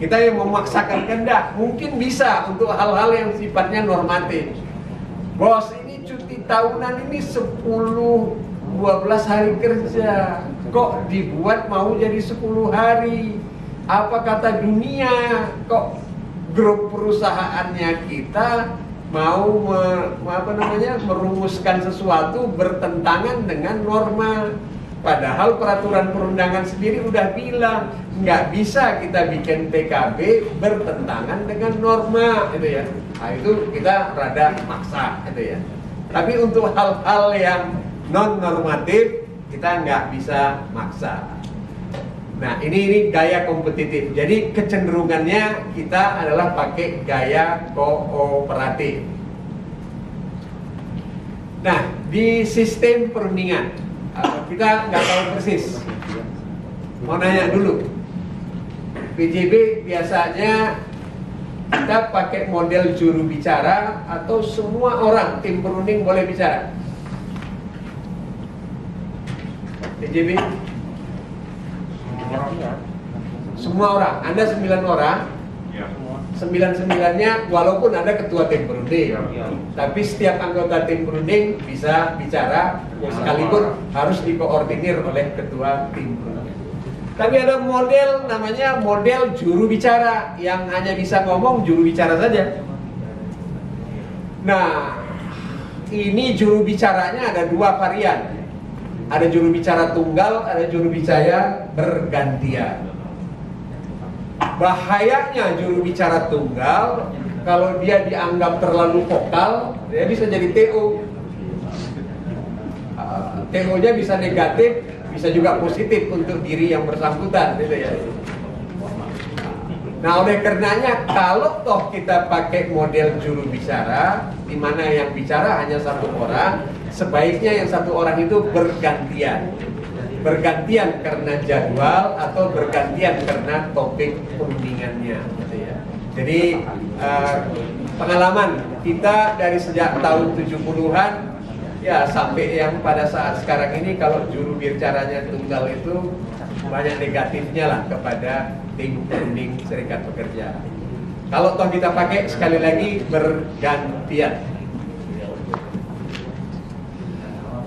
[SPEAKER 1] kita yang memaksakan kehendak mungkin bisa untuk hal-hal yang sifatnya normatif. Bos ini cuti tahunan ini 10 12 hari kerja. Kok dibuat mau jadi 10 hari? Apa kata dunia? Kok grup perusahaannya kita mau me, apa namanya merumuskan sesuatu bertentangan dengan norma? Padahal peraturan perundangan sendiri udah bilang nggak bisa kita bikin PKB bertentangan dengan norma gitu ya. Nah, itu kita rada maksa gitu ya. Tapi untuk hal-hal yang non normatif kita nggak bisa maksa. Nah ini ini gaya kompetitif. Jadi kecenderungannya kita adalah pakai gaya kooperatif. Nah di sistem perundingan uh, kita nggak tahu persis. Mau nanya dulu. PJB biasanya kita pakai model juru bicara atau semua orang tim perunding boleh bicara. TJB? Semua orang. Anda sembilan orang.
[SPEAKER 2] Ya.
[SPEAKER 1] Sembilan sembilannya, walaupun ada ketua tim perunding,
[SPEAKER 2] Ya.
[SPEAKER 1] tapi setiap anggota tim perunding bisa bicara, sekalipun harus dikoordinir oleh ketua tim perunding. Tapi ada model namanya model juru bicara yang hanya bisa ngomong juru bicara saja. Nah, ini juru bicaranya ada dua varian ada juru bicara tunggal, ada juru bicara bergantian. Bahayanya juru bicara tunggal, kalau dia dianggap terlalu vokal, dia bisa jadi TO. Uh, TO-nya bisa negatif, bisa juga positif untuk diri yang bersangkutan, gitu ya. Nah, oleh karenanya kalau toh kita pakai model juru bicara, di mana yang bicara hanya satu orang, sebaiknya yang satu orang itu bergantian bergantian karena jadwal atau bergantian karena topik perundingannya gitu ya. Jadi uh, pengalaman kita dari sejak tahun 70-an ya sampai yang pada saat sekarang ini kalau juru bicaranya tunggal itu banyak negatifnya lah kepada tim perunding serikat pekerja. Kalau toh kita pakai sekali lagi bergantian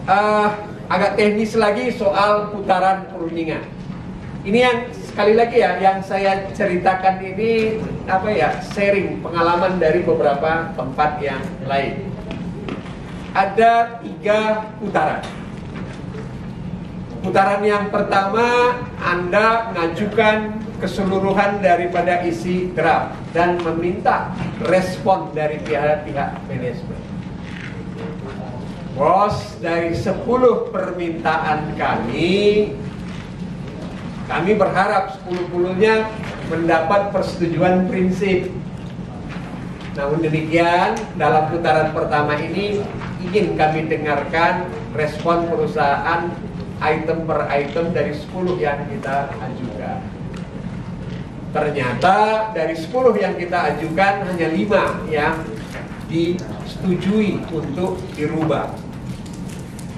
[SPEAKER 1] uh, agak teknis lagi soal putaran perundingan. Ini yang sekali lagi ya, yang saya ceritakan ini apa ya, sharing pengalaman dari beberapa tempat yang lain. Ada tiga putaran. Putaran yang pertama, Anda mengajukan keseluruhan daripada isi draft dan meminta respon dari pihak-pihak manajemen. Bos, dari 10 permintaan kami Kami berharap 10-10-nya mendapat persetujuan prinsip Namun demikian, dalam putaran pertama ini ingin kami dengarkan respon perusahaan item per item dari 10 yang kita ajukan. Ternyata dari 10 yang kita ajukan hanya 5 yang disetujui untuk dirubah.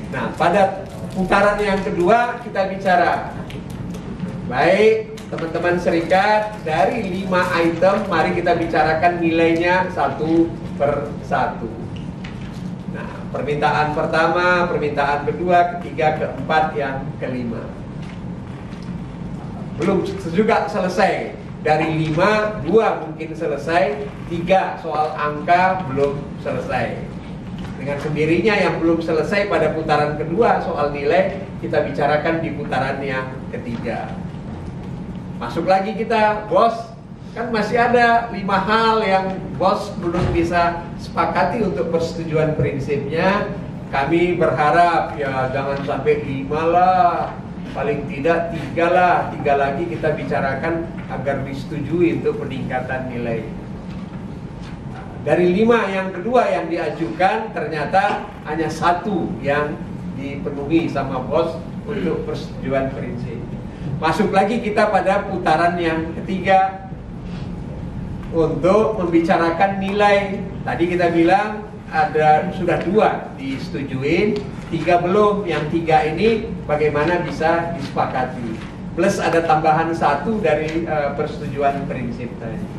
[SPEAKER 1] Nah, pada putaran yang kedua kita bicara. Baik, teman-teman serikat Dari lima item, mari kita bicarakan nilainya satu per satu. Nah, permintaan pertama, permintaan kedua, ketiga, keempat, yang kelima. Belum juga selesai. Dari lima, dua mungkin selesai Tiga soal angka belum selesai dengan sendirinya yang belum selesai pada putaran kedua soal nilai kita bicarakan di putaran yang ketiga. Masuk lagi kita, bos, kan masih ada lima hal yang bos belum bisa sepakati untuk persetujuan prinsipnya. kami berharap ya jangan sampai lima lah, paling tidak tiga lah, tiga lagi kita bicarakan agar disetujui untuk peningkatan nilai. Dari lima yang kedua yang diajukan ternyata hanya satu yang dipenuhi sama bos untuk persetujuan prinsip. Masuk lagi kita pada putaran yang ketiga untuk membicarakan nilai. Tadi kita bilang ada sudah dua disetujui, tiga belum. Yang tiga ini bagaimana bisa disepakati. Plus ada tambahan satu dari uh, persetujuan prinsip tadi.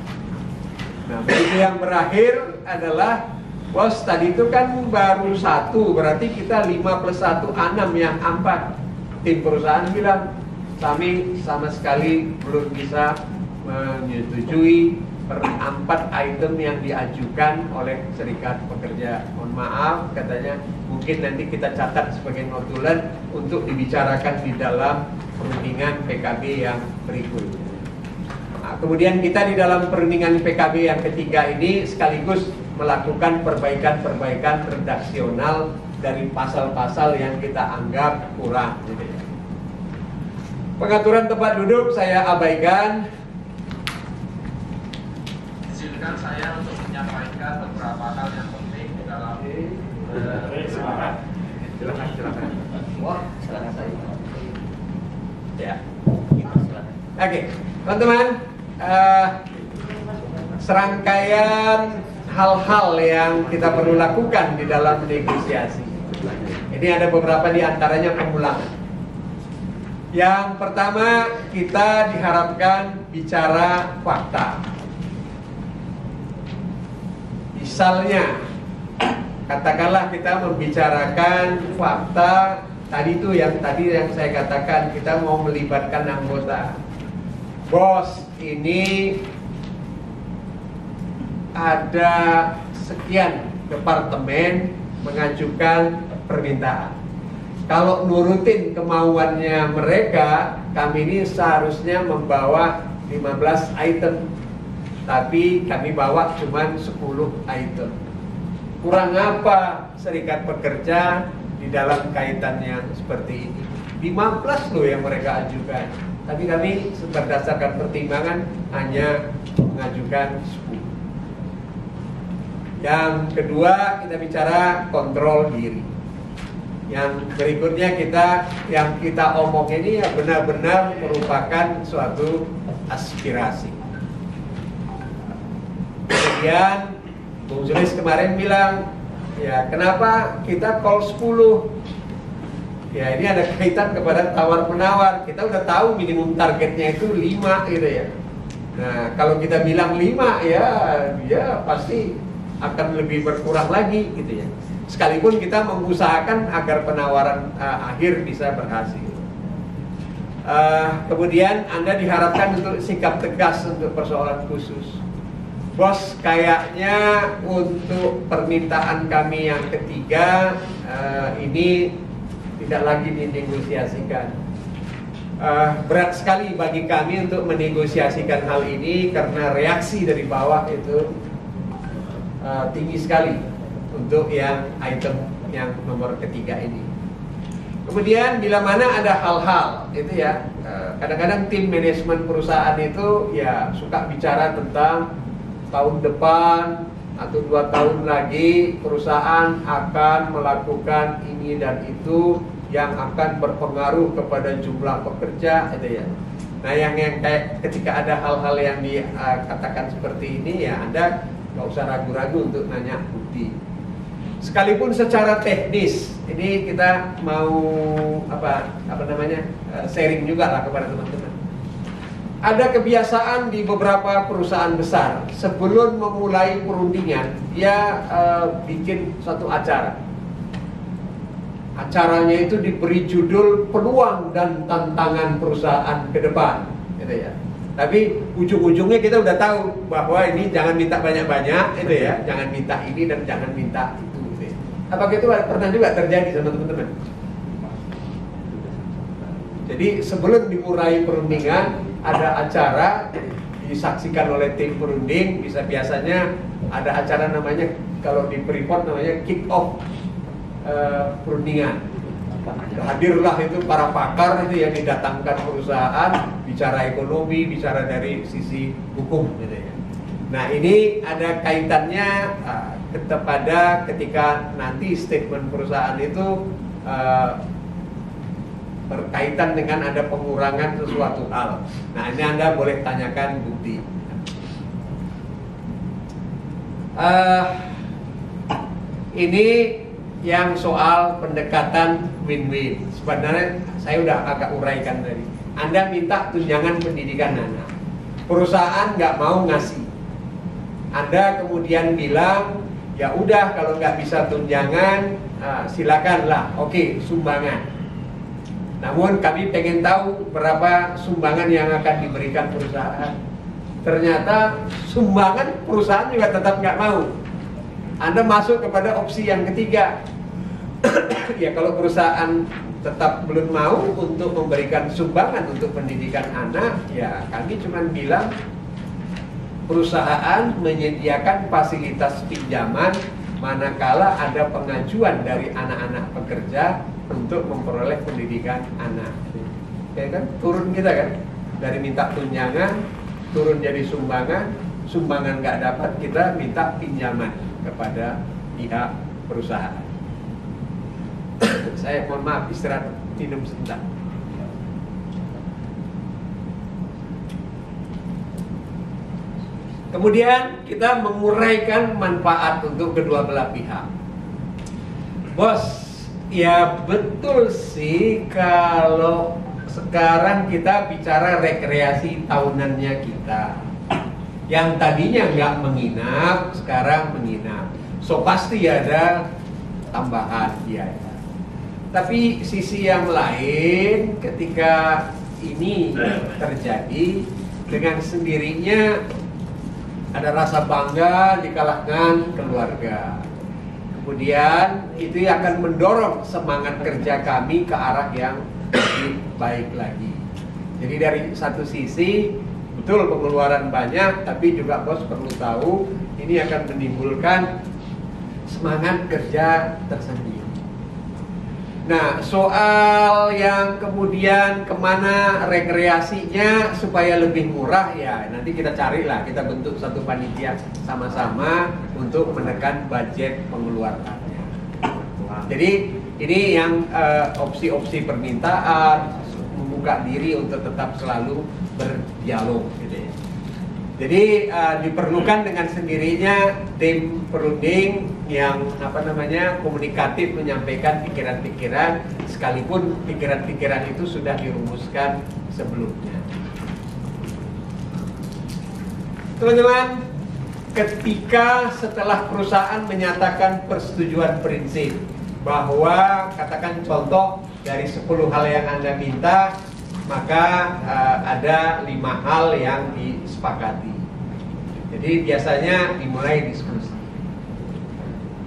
[SPEAKER 1] Nah, begitu yang berakhir adalah bos tadi itu kan baru satu, berarti kita lima plus satu enam yang empat. Tim perusahaan bilang kami sama sekali belum bisa menyetujui per empat item yang diajukan oleh serikat pekerja. Mohon maaf, katanya mungkin nanti kita catat sebagai notulen untuk dibicarakan di dalam perundingan PKB yang berikut. Nah, kemudian kita di dalam perundingan PKB yang ketiga ini sekaligus melakukan perbaikan-perbaikan redaksional dari pasal-pasal yang kita anggap kurang. Gitu ya. Pengaturan tempat duduk saya abaikan
[SPEAKER 2] izinkan saya untuk menyampaikan beberapa hal yang penting di dalam
[SPEAKER 1] uh, silakan silakan wah silakan saya ya oke okay. teman-teman uh, serangkaian hal-hal yang kita perlu lakukan di dalam negosiasi. Ini ada beberapa di antaranya pengulangan. Yang pertama kita diharapkan bicara fakta. Misalnya, katakanlah kita membicarakan fakta tadi itu yang tadi yang saya katakan kita mau melibatkan anggota. Bos, ini ada sekian departemen mengajukan permintaan. Kalau nurutin kemauannya mereka, kami ini seharusnya membawa 15 item tapi kami bawa cuma 10 item. Kurang apa serikat pekerja di dalam kaitan yang seperti ini? 15 loh yang mereka ajukan. Tapi kami berdasarkan pertimbangan hanya mengajukan 10. Yang kedua kita bicara kontrol diri. Yang berikutnya kita yang kita omong ini ya benar-benar merupakan suatu aspirasi kemudian Bung Julius kemarin bilang ya kenapa kita call 10 ya ini ada kaitan kepada tawar menawar kita udah tahu minimum targetnya itu 5 gitu ya. Nah kalau kita bilang 5 ya ya pasti akan lebih berkurang lagi gitu ya. Sekalipun kita mengusahakan agar penawaran uh, akhir bisa berhasil. Uh, kemudian Anda diharapkan untuk sikap tegas untuk persoalan khusus. Bos, kayaknya untuk permintaan kami yang ketiga uh, ini tidak lagi dinegosiasikan. Uh, berat sekali bagi kami untuk menegosiasikan hal ini karena reaksi dari bawah itu uh, tinggi sekali untuk yang item yang nomor ketiga ini. Kemudian bila mana ada hal-hal itu ya kadang-kadang tim manajemen perusahaan itu ya suka bicara tentang tahun depan atau dua tahun lagi perusahaan akan melakukan ini dan itu yang akan berpengaruh kepada jumlah pekerja itu ya. Nah yang yang kayak ketika ada hal-hal yang dikatakan seperti ini ya Anda nggak usah ragu-ragu untuk nanya bukti. Sekalipun secara teknis ini kita mau apa apa namanya eh, sharing juga lah kepada teman-teman ada kebiasaan di beberapa perusahaan besar sebelum memulai perundingan dia uh, bikin satu acara acaranya itu diberi judul peluang dan tantangan perusahaan ke depan gitu ya. Tapi ujung-ujungnya kita udah tahu bahwa ini jangan minta banyak-banyak itu ya. Jangan minta ini dan jangan minta itu gitu ya. apakah itu pernah juga terjadi sama teman-teman? Jadi sebelum dimulai perundingan ada acara disaksikan oleh tim perunding. Bisa biasanya ada acara namanya kalau di Freeport namanya kick off eh, perundingan. Hadirlah itu para pakar itu yang didatangkan perusahaan bicara ekonomi, bicara dari sisi hukum gitu ya. Nah ini ada kaitannya uh, kepada ketika nanti statement perusahaan itu uh, berkaitan dengan ada pengurangan sesuatu hal. Nah ini anda boleh tanyakan bukti. Uh, ini yang soal pendekatan win-win. Sebenarnya saya udah agak uraikan tadi. Anda minta tunjangan pendidikan anak, perusahaan nggak mau ngasih. Anda kemudian bilang ya udah kalau nggak bisa tunjangan uh, silakanlah, oke sumbangan. Namun kami pengen tahu berapa sumbangan yang akan diberikan perusahaan. Ternyata sumbangan perusahaan juga tetap nggak mau. Anda masuk kepada opsi yang ketiga. ya kalau perusahaan tetap belum mau untuk memberikan sumbangan untuk pendidikan anak, ya kami cuma bilang perusahaan menyediakan fasilitas pinjaman manakala ada pengajuan dari anak-anak pekerja untuk memperoleh pendidikan anak. Ya kan? Turun kita kan dari minta tunjangan turun jadi sumbangan, sumbangan nggak dapat kita minta pinjaman kepada pihak perusahaan. Saya mohon maaf istirahat minum sebentar. Kemudian kita menguraikan manfaat untuk kedua belah pihak. Bos, ya betul sih kalau sekarang kita bicara rekreasi tahunannya kita. Yang tadinya nggak menginap, sekarang menginap. So pasti ada tambahan biaya. Tapi sisi yang lain ketika ini terjadi dengan sendirinya ada rasa bangga di kalangan keluarga. Kemudian itu akan mendorong semangat kerja kami ke arah yang lebih baik lagi. Jadi dari satu sisi betul pengeluaran banyak, tapi juga bos perlu tahu ini akan menimbulkan semangat kerja tersendiri. Nah, soal yang kemudian ke mana rekreasinya supaya lebih murah ya nanti kita carilah, kita bentuk satu panitia sama-sama untuk menekan budget pengeluarannya. Jadi ini yang opsi-opsi uh, permintaan membuka diri untuk tetap selalu berdialog gitu ya. Jadi uh, diperlukan dengan sendirinya tim perunding yang apa namanya komunikatif menyampaikan pikiran-pikiran sekalipun pikiran-pikiran itu sudah dirumuskan sebelumnya. Teman-teman, ketika setelah perusahaan menyatakan persetujuan prinsip bahwa katakan contoh dari 10 hal yang Anda minta maka uh, ada lima hal yang disepakati. Jadi biasanya dimulai diskusi.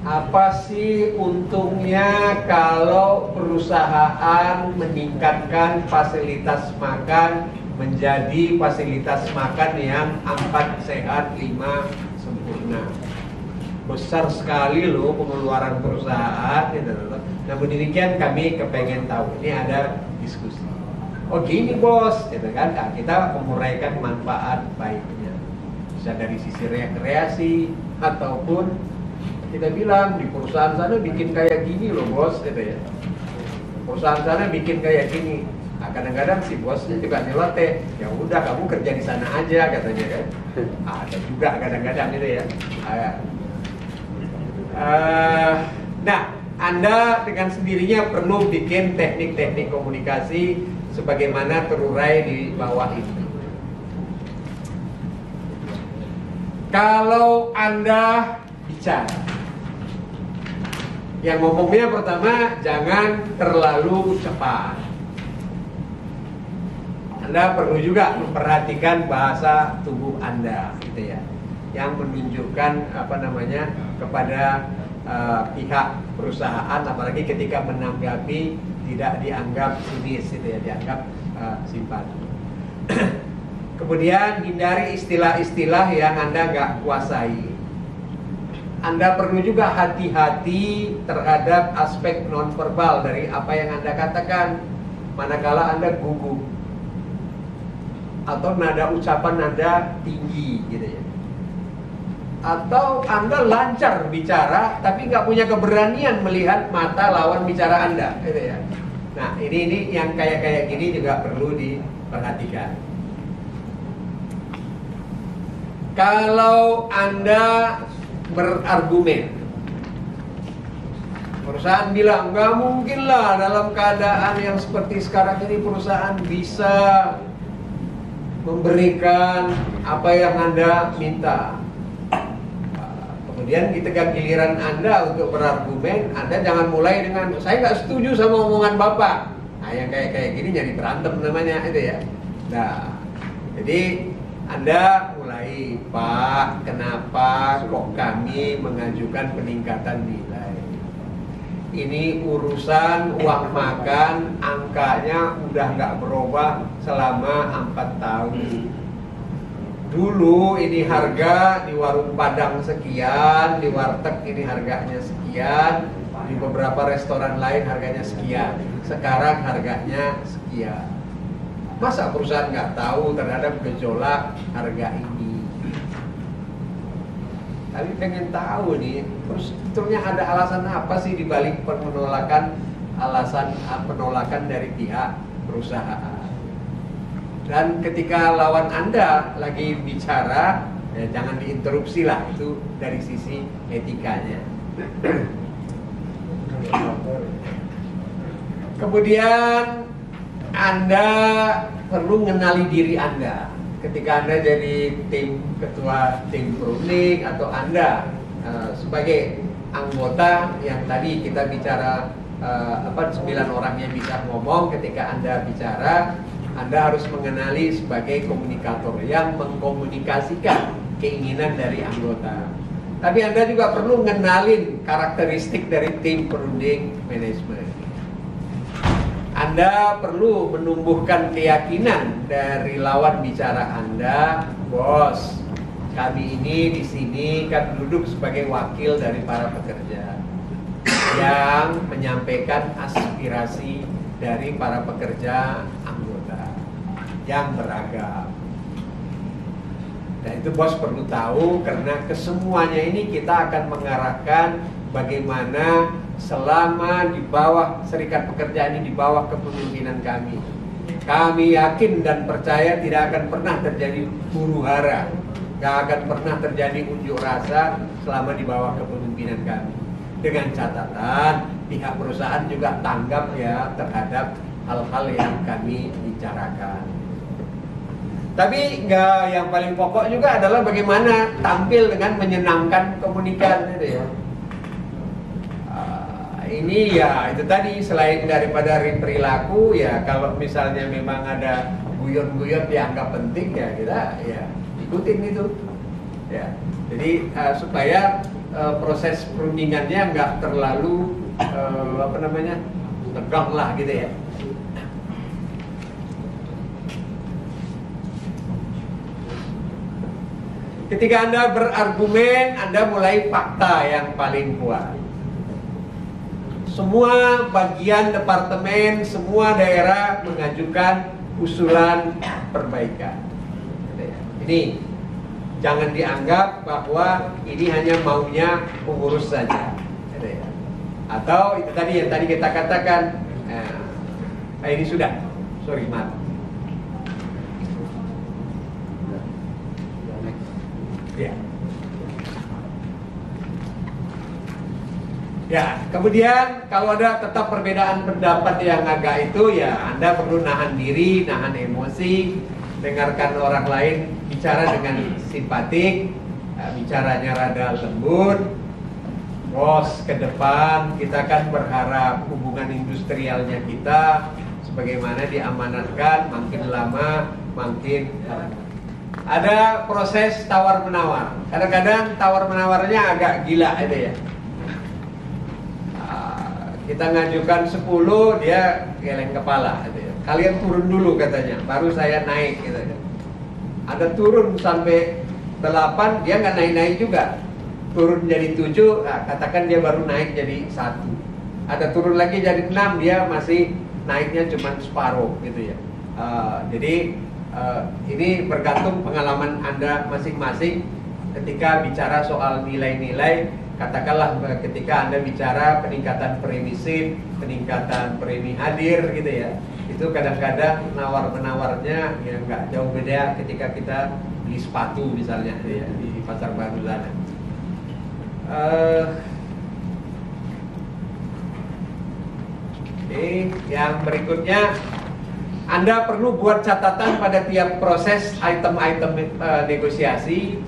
[SPEAKER 1] Apa sih untungnya kalau perusahaan meningkatkan fasilitas makan menjadi fasilitas makan yang empat sehat lima sempurna? Besar sekali loh pengeluaran perusahaan. Gitu. Namun demikian kami kepengen tahu. Ini ada diskusi oh gini bos gitu kan. Nah, kita menguraikan manfaat baiknya. Bisa dari sisi rekreasi ataupun kita bilang di perusahaan sana bikin kayak gini loh bos gitu ya. Perusahaan sana bikin kayak gini. Nah, kadang-kadang si bosnya juga nyeloteh ya udah kamu kerja di sana aja katanya kan. Ada juga kadang-kadang gitu ya. Uh, nah anda dengan sendirinya perlu bikin teknik-teknik komunikasi sebagaimana terurai di bawah ini. Kalau Anda bicara, yang ngomongnya pertama jangan terlalu cepat. Anda perlu juga memperhatikan bahasa tubuh Anda, gitu ya, yang menunjukkan apa namanya kepada uh, pihak perusahaan, apalagi ketika menanggapi tidak dianggap sinis itu ya dianggap uh, simpati kemudian hindari istilah-istilah yang anda nggak kuasai Anda perlu juga hati-hati terhadap aspek nonverbal dari apa yang Anda katakan manakala Anda gugup atau nada ucapan Anda tinggi gitu ya. Atau Anda lancar bicara tapi nggak punya keberanian melihat mata lawan bicara Anda gitu ya. Nah, ini ini yang kayak kayak gini juga perlu diperhatikan. Kalau Anda berargumen Perusahaan bilang nggak mungkin lah dalam keadaan yang seperti sekarang ini perusahaan bisa memberikan apa yang anda minta. Kemudian di tegak giliran anda untuk berargumen, anda jangan mulai dengan saya nggak setuju sama omongan bapak. Nah yang kayak kayak gini jadi berantem namanya itu ya. Nah jadi anda mulai, Pak, kenapa kok kami mengajukan peningkatan nilai? Ini urusan uang makan, angkanya udah nggak berubah selama empat tahun. Dulu ini harga di warung Padang sekian, di warteg ini harganya sekian, di beberapa restoran lain harganya sekian. Sekarang harganya sekian. Masa perusahaan nggak tahu terhadap gejolak harga ini? Tapi pengen tahu nih, terus sebetulnya ada alasan apa sih dibalik penolakan alasan ah, penolakan dari pihak perusahaan? Dan ketika lawan anda lagi bicara, ya jangan diinterupsi lah itu dari sisi etikanya. Kemudian anda perlu mengenali diri Anda. Ketika Anda jadi tim ketua tim perunding atau Anda uh, sebagai anggota yang tadi kita bicara uh, apa sembilan orang yang bisa ngomong ketika Anda bicara Anda harus mengenali sebagai komunikator yang mengkomunikasikan keinginan dari anggota. Tapi Anda juga perlu mengenalin karakteristik dari tim perunding manajemen. Anda perlu menumbuhkan keyakinan dari lawan bicara Anda, bos. Kami ini di sini kan duduk sebagai wakil dari para pekerja yang menyampaikan aspirasi dari para pekerja anggota yang beragam. Dan itu bos perlu tahu karena kesemuanya ini kita akan mengarahkan bagaimana selama di bawah serikat pekerja ini di bawah kepemimpinan kami. Kami yakin dan percaya tidak akan pernah terjadi huru hara, tidak akan pernah terjadi unjuk rasa selama di bawah kepemimpinan kami. Dengan catatan pihak perusahaan juga tanggap ya terhadap hal-hal yang kami bicarakan. Tapi nggak yang paling pokok juga adalah bagaimana tampil dengan menyenangkan komunikan itu ya. Ini ya itu tadi. Selain daripada perilaku ya kalau misalnya memang ada guyon-guyon dianggap penting ya kita ya ikutin itu. Ya jadi uh, supaya uh, proses perundingannya nggak terlalu uh, apa namanya tegang lah gitu ya Ketika Anda berargumen, Anda mulai fakta yang paling kuat semua bagian departemen, semua daerah mengajukan usulan perbaikan. Ini jangan dianggap bahwa ini hanya maunya pengurus saja. Atau itu tadi yang tadi kita katakan, eh, ini sudah, sorry maaf. Ya. Ya, kemudian kalau ada tetap perbedaan pendapat yang agak itu ya Anda perlu nahan diri, nahan emosi, dengarkan orang lain bicara dengan simpatik, ya, bicaranya rada lembut. Bos, ke depan kita kan berharap hubungan industrialnya kita sebagaimana diamanatkan makin lama makin ada proses tawar menawar. Kadang-kadang tawar menawarnya agak gila itu ya kita ngajukan 10 dia geleng kepala gitu ya. kalian turun dulu katanya baru saya naik gitu ya. ada turun sampai 8 dia nggak naik-naik juga turun jadi tujuh, nah, katakan dia baru naik jadi satu. Ada turun lagi jadi enam, dia masih naiknya cuma separuh gitu ya. Uh, jadi uh, ini bergantung pengalaman anda masing-masing ketika bicara soal nilai-nilai. Katakanlah ketika anda bicara peningkatan premi SIM, peningkatan premi hadir gitu ya, itu kadang-kadang nawar menawarnya ya nggak jauh beda ketika kita beli sepatu misalnya gitu ya, di pasar baru sana. Uh, Oke, yang berikutnya Anda perlu buat catatan pada tiap proses item-item uh, negosiasi.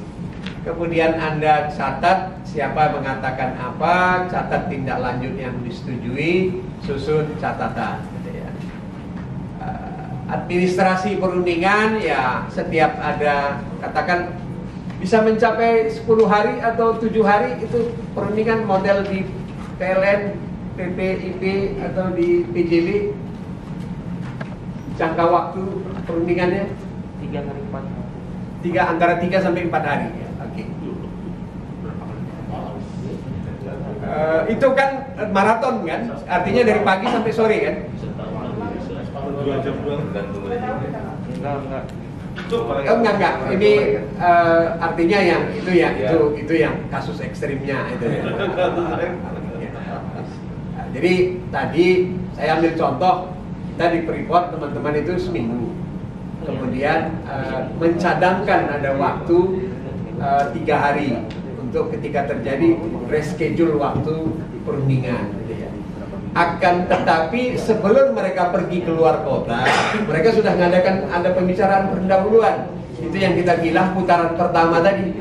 [SPEAKER 1] Kemudian Anda catat siapa mengatakan apa, catat tindak lanjut yang disetujui, susun catatan. Gitu ya. Uh, administrasi perundingan ya setiap ada katakan bisa mencapai 10 hari atau tujuh hari itu perundingan model di PLN PPIP atau di PJB jangka waktu perundingannya
[SPEAKER 3] tiga empat
[SPEAKER 1] tiga antara tiga sampai empat hari ya oke okay. Uh, itu kan maraton kan? Artinya dari pagi sampai sore kan?
[SPEAKER 4] Dua jam doang
[SPEAKER 3] enggak enggak.
[SPEAKER 1] Oh, enggak enggak. ini uh, artinya yang itu ya itu itu yang kasus ekstrimnya itu ya. Jadi tadi saya ambil contoh kita di Freeport teman-teman itu seminggu, kemudian uh, mencadangkan ada waktu uh, tiga hari untuk ketika terjadi reschedule waktu perundingan. Gitu ya. Akan tetapi sebelum mereka pergi keluar kota, mereka sudah mengadakan ada pembicaraan pendahuluan. Itu yang kita bilang putaran pertama tadi.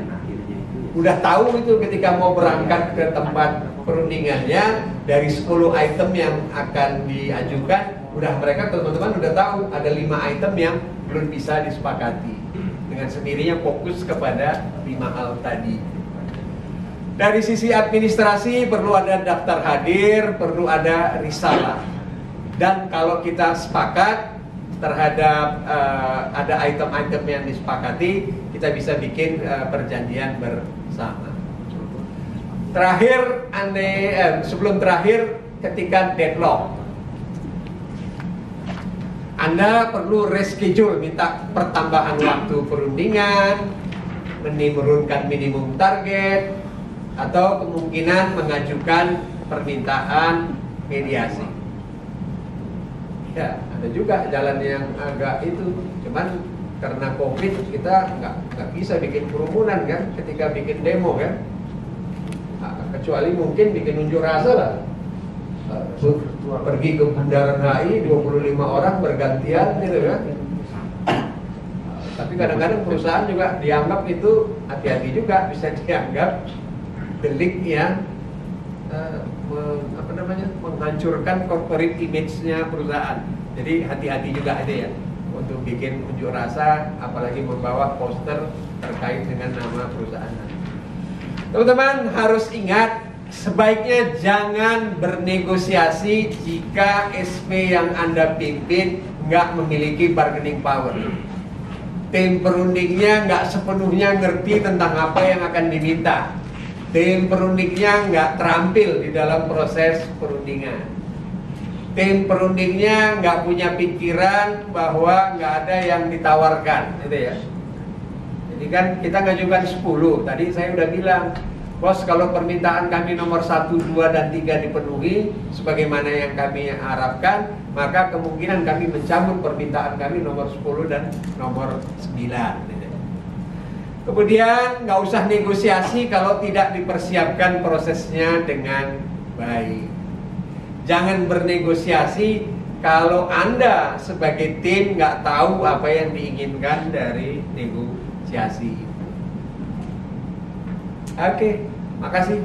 [SPEAKER 1] Udah tahu itu ketika mau berangkat ke tempat perundingannya dari 10 item yang akan diajukan, udah mereka teman-teman udah tahu ada lima item yang belum bisa disepakati. Dengan sendirinya fokus kepada lima hal tadi. Dari sisi administrasi perlu ada daftar hadir, perlu ada risalah. Dan kalau kita sepakat terhadap uh, ada item-item yang disepakati, kita bisa bikin uh, perjanjian bersama. Terakhir, ane, eh, sebelum terakhir, ketika deadlock, Anda perlu reschedule, minta pertambahan waktu perundingan, menurunkan minimum target, atau kemungkinan mengajukan permintaan mediasi. Ya, ada juga jalan yang agak itu, cuman karena covid kita nggak nggak bisa bikin kerumunan kan, ketika bikin demo kan, nah, kecuali mungkin bikin unjuk rasa lah. Uh, pergi ke Bundaran HI 25 orang bergantian gitu kan. Tapi kadang-kadang perusahaan juga dianggap itu hati-hati juga bisa dianggap delik yang uh, me, apa namanya menghancurkan corporate image-nya perusahaan. Jadi hati-hati juga itu ya untuk bikin unjuk rasa, apalagi membawa poster terkait dengan nama perusahaan. Teman-teman harus ingat sebaiknya jangan bernegosiasi jika SP yang anda pimpin nggak memiliki bargaining power. Tim perundingnya nggak sepenuhnya ngerti tentang apa yang akan diminta tim perundingnya nggak terampil di dalam proses perundingan. Tim perundingnya nggak punya pikiran bahwa nggak ada yang ditawarkan, gitu ya. Jadi kan kita ngajukan 10, tadi saya udah bilang, bos kalau permintaan kami nomor 1, 2, dan 3 dipenuhi, sebagaimana yang kami harapkan, maka kemungkinan kami mencabut permintaan kami nomor 10 dan nomor 9. Kemudian nggak usah negosiasi kalau tidak dipersiapkan prosesnya dengan baik. Jangan bernegosiasi kalau Anda sebagai tim nggak tahu apa yang diinginkan dari negosiasi. Oke, makasih.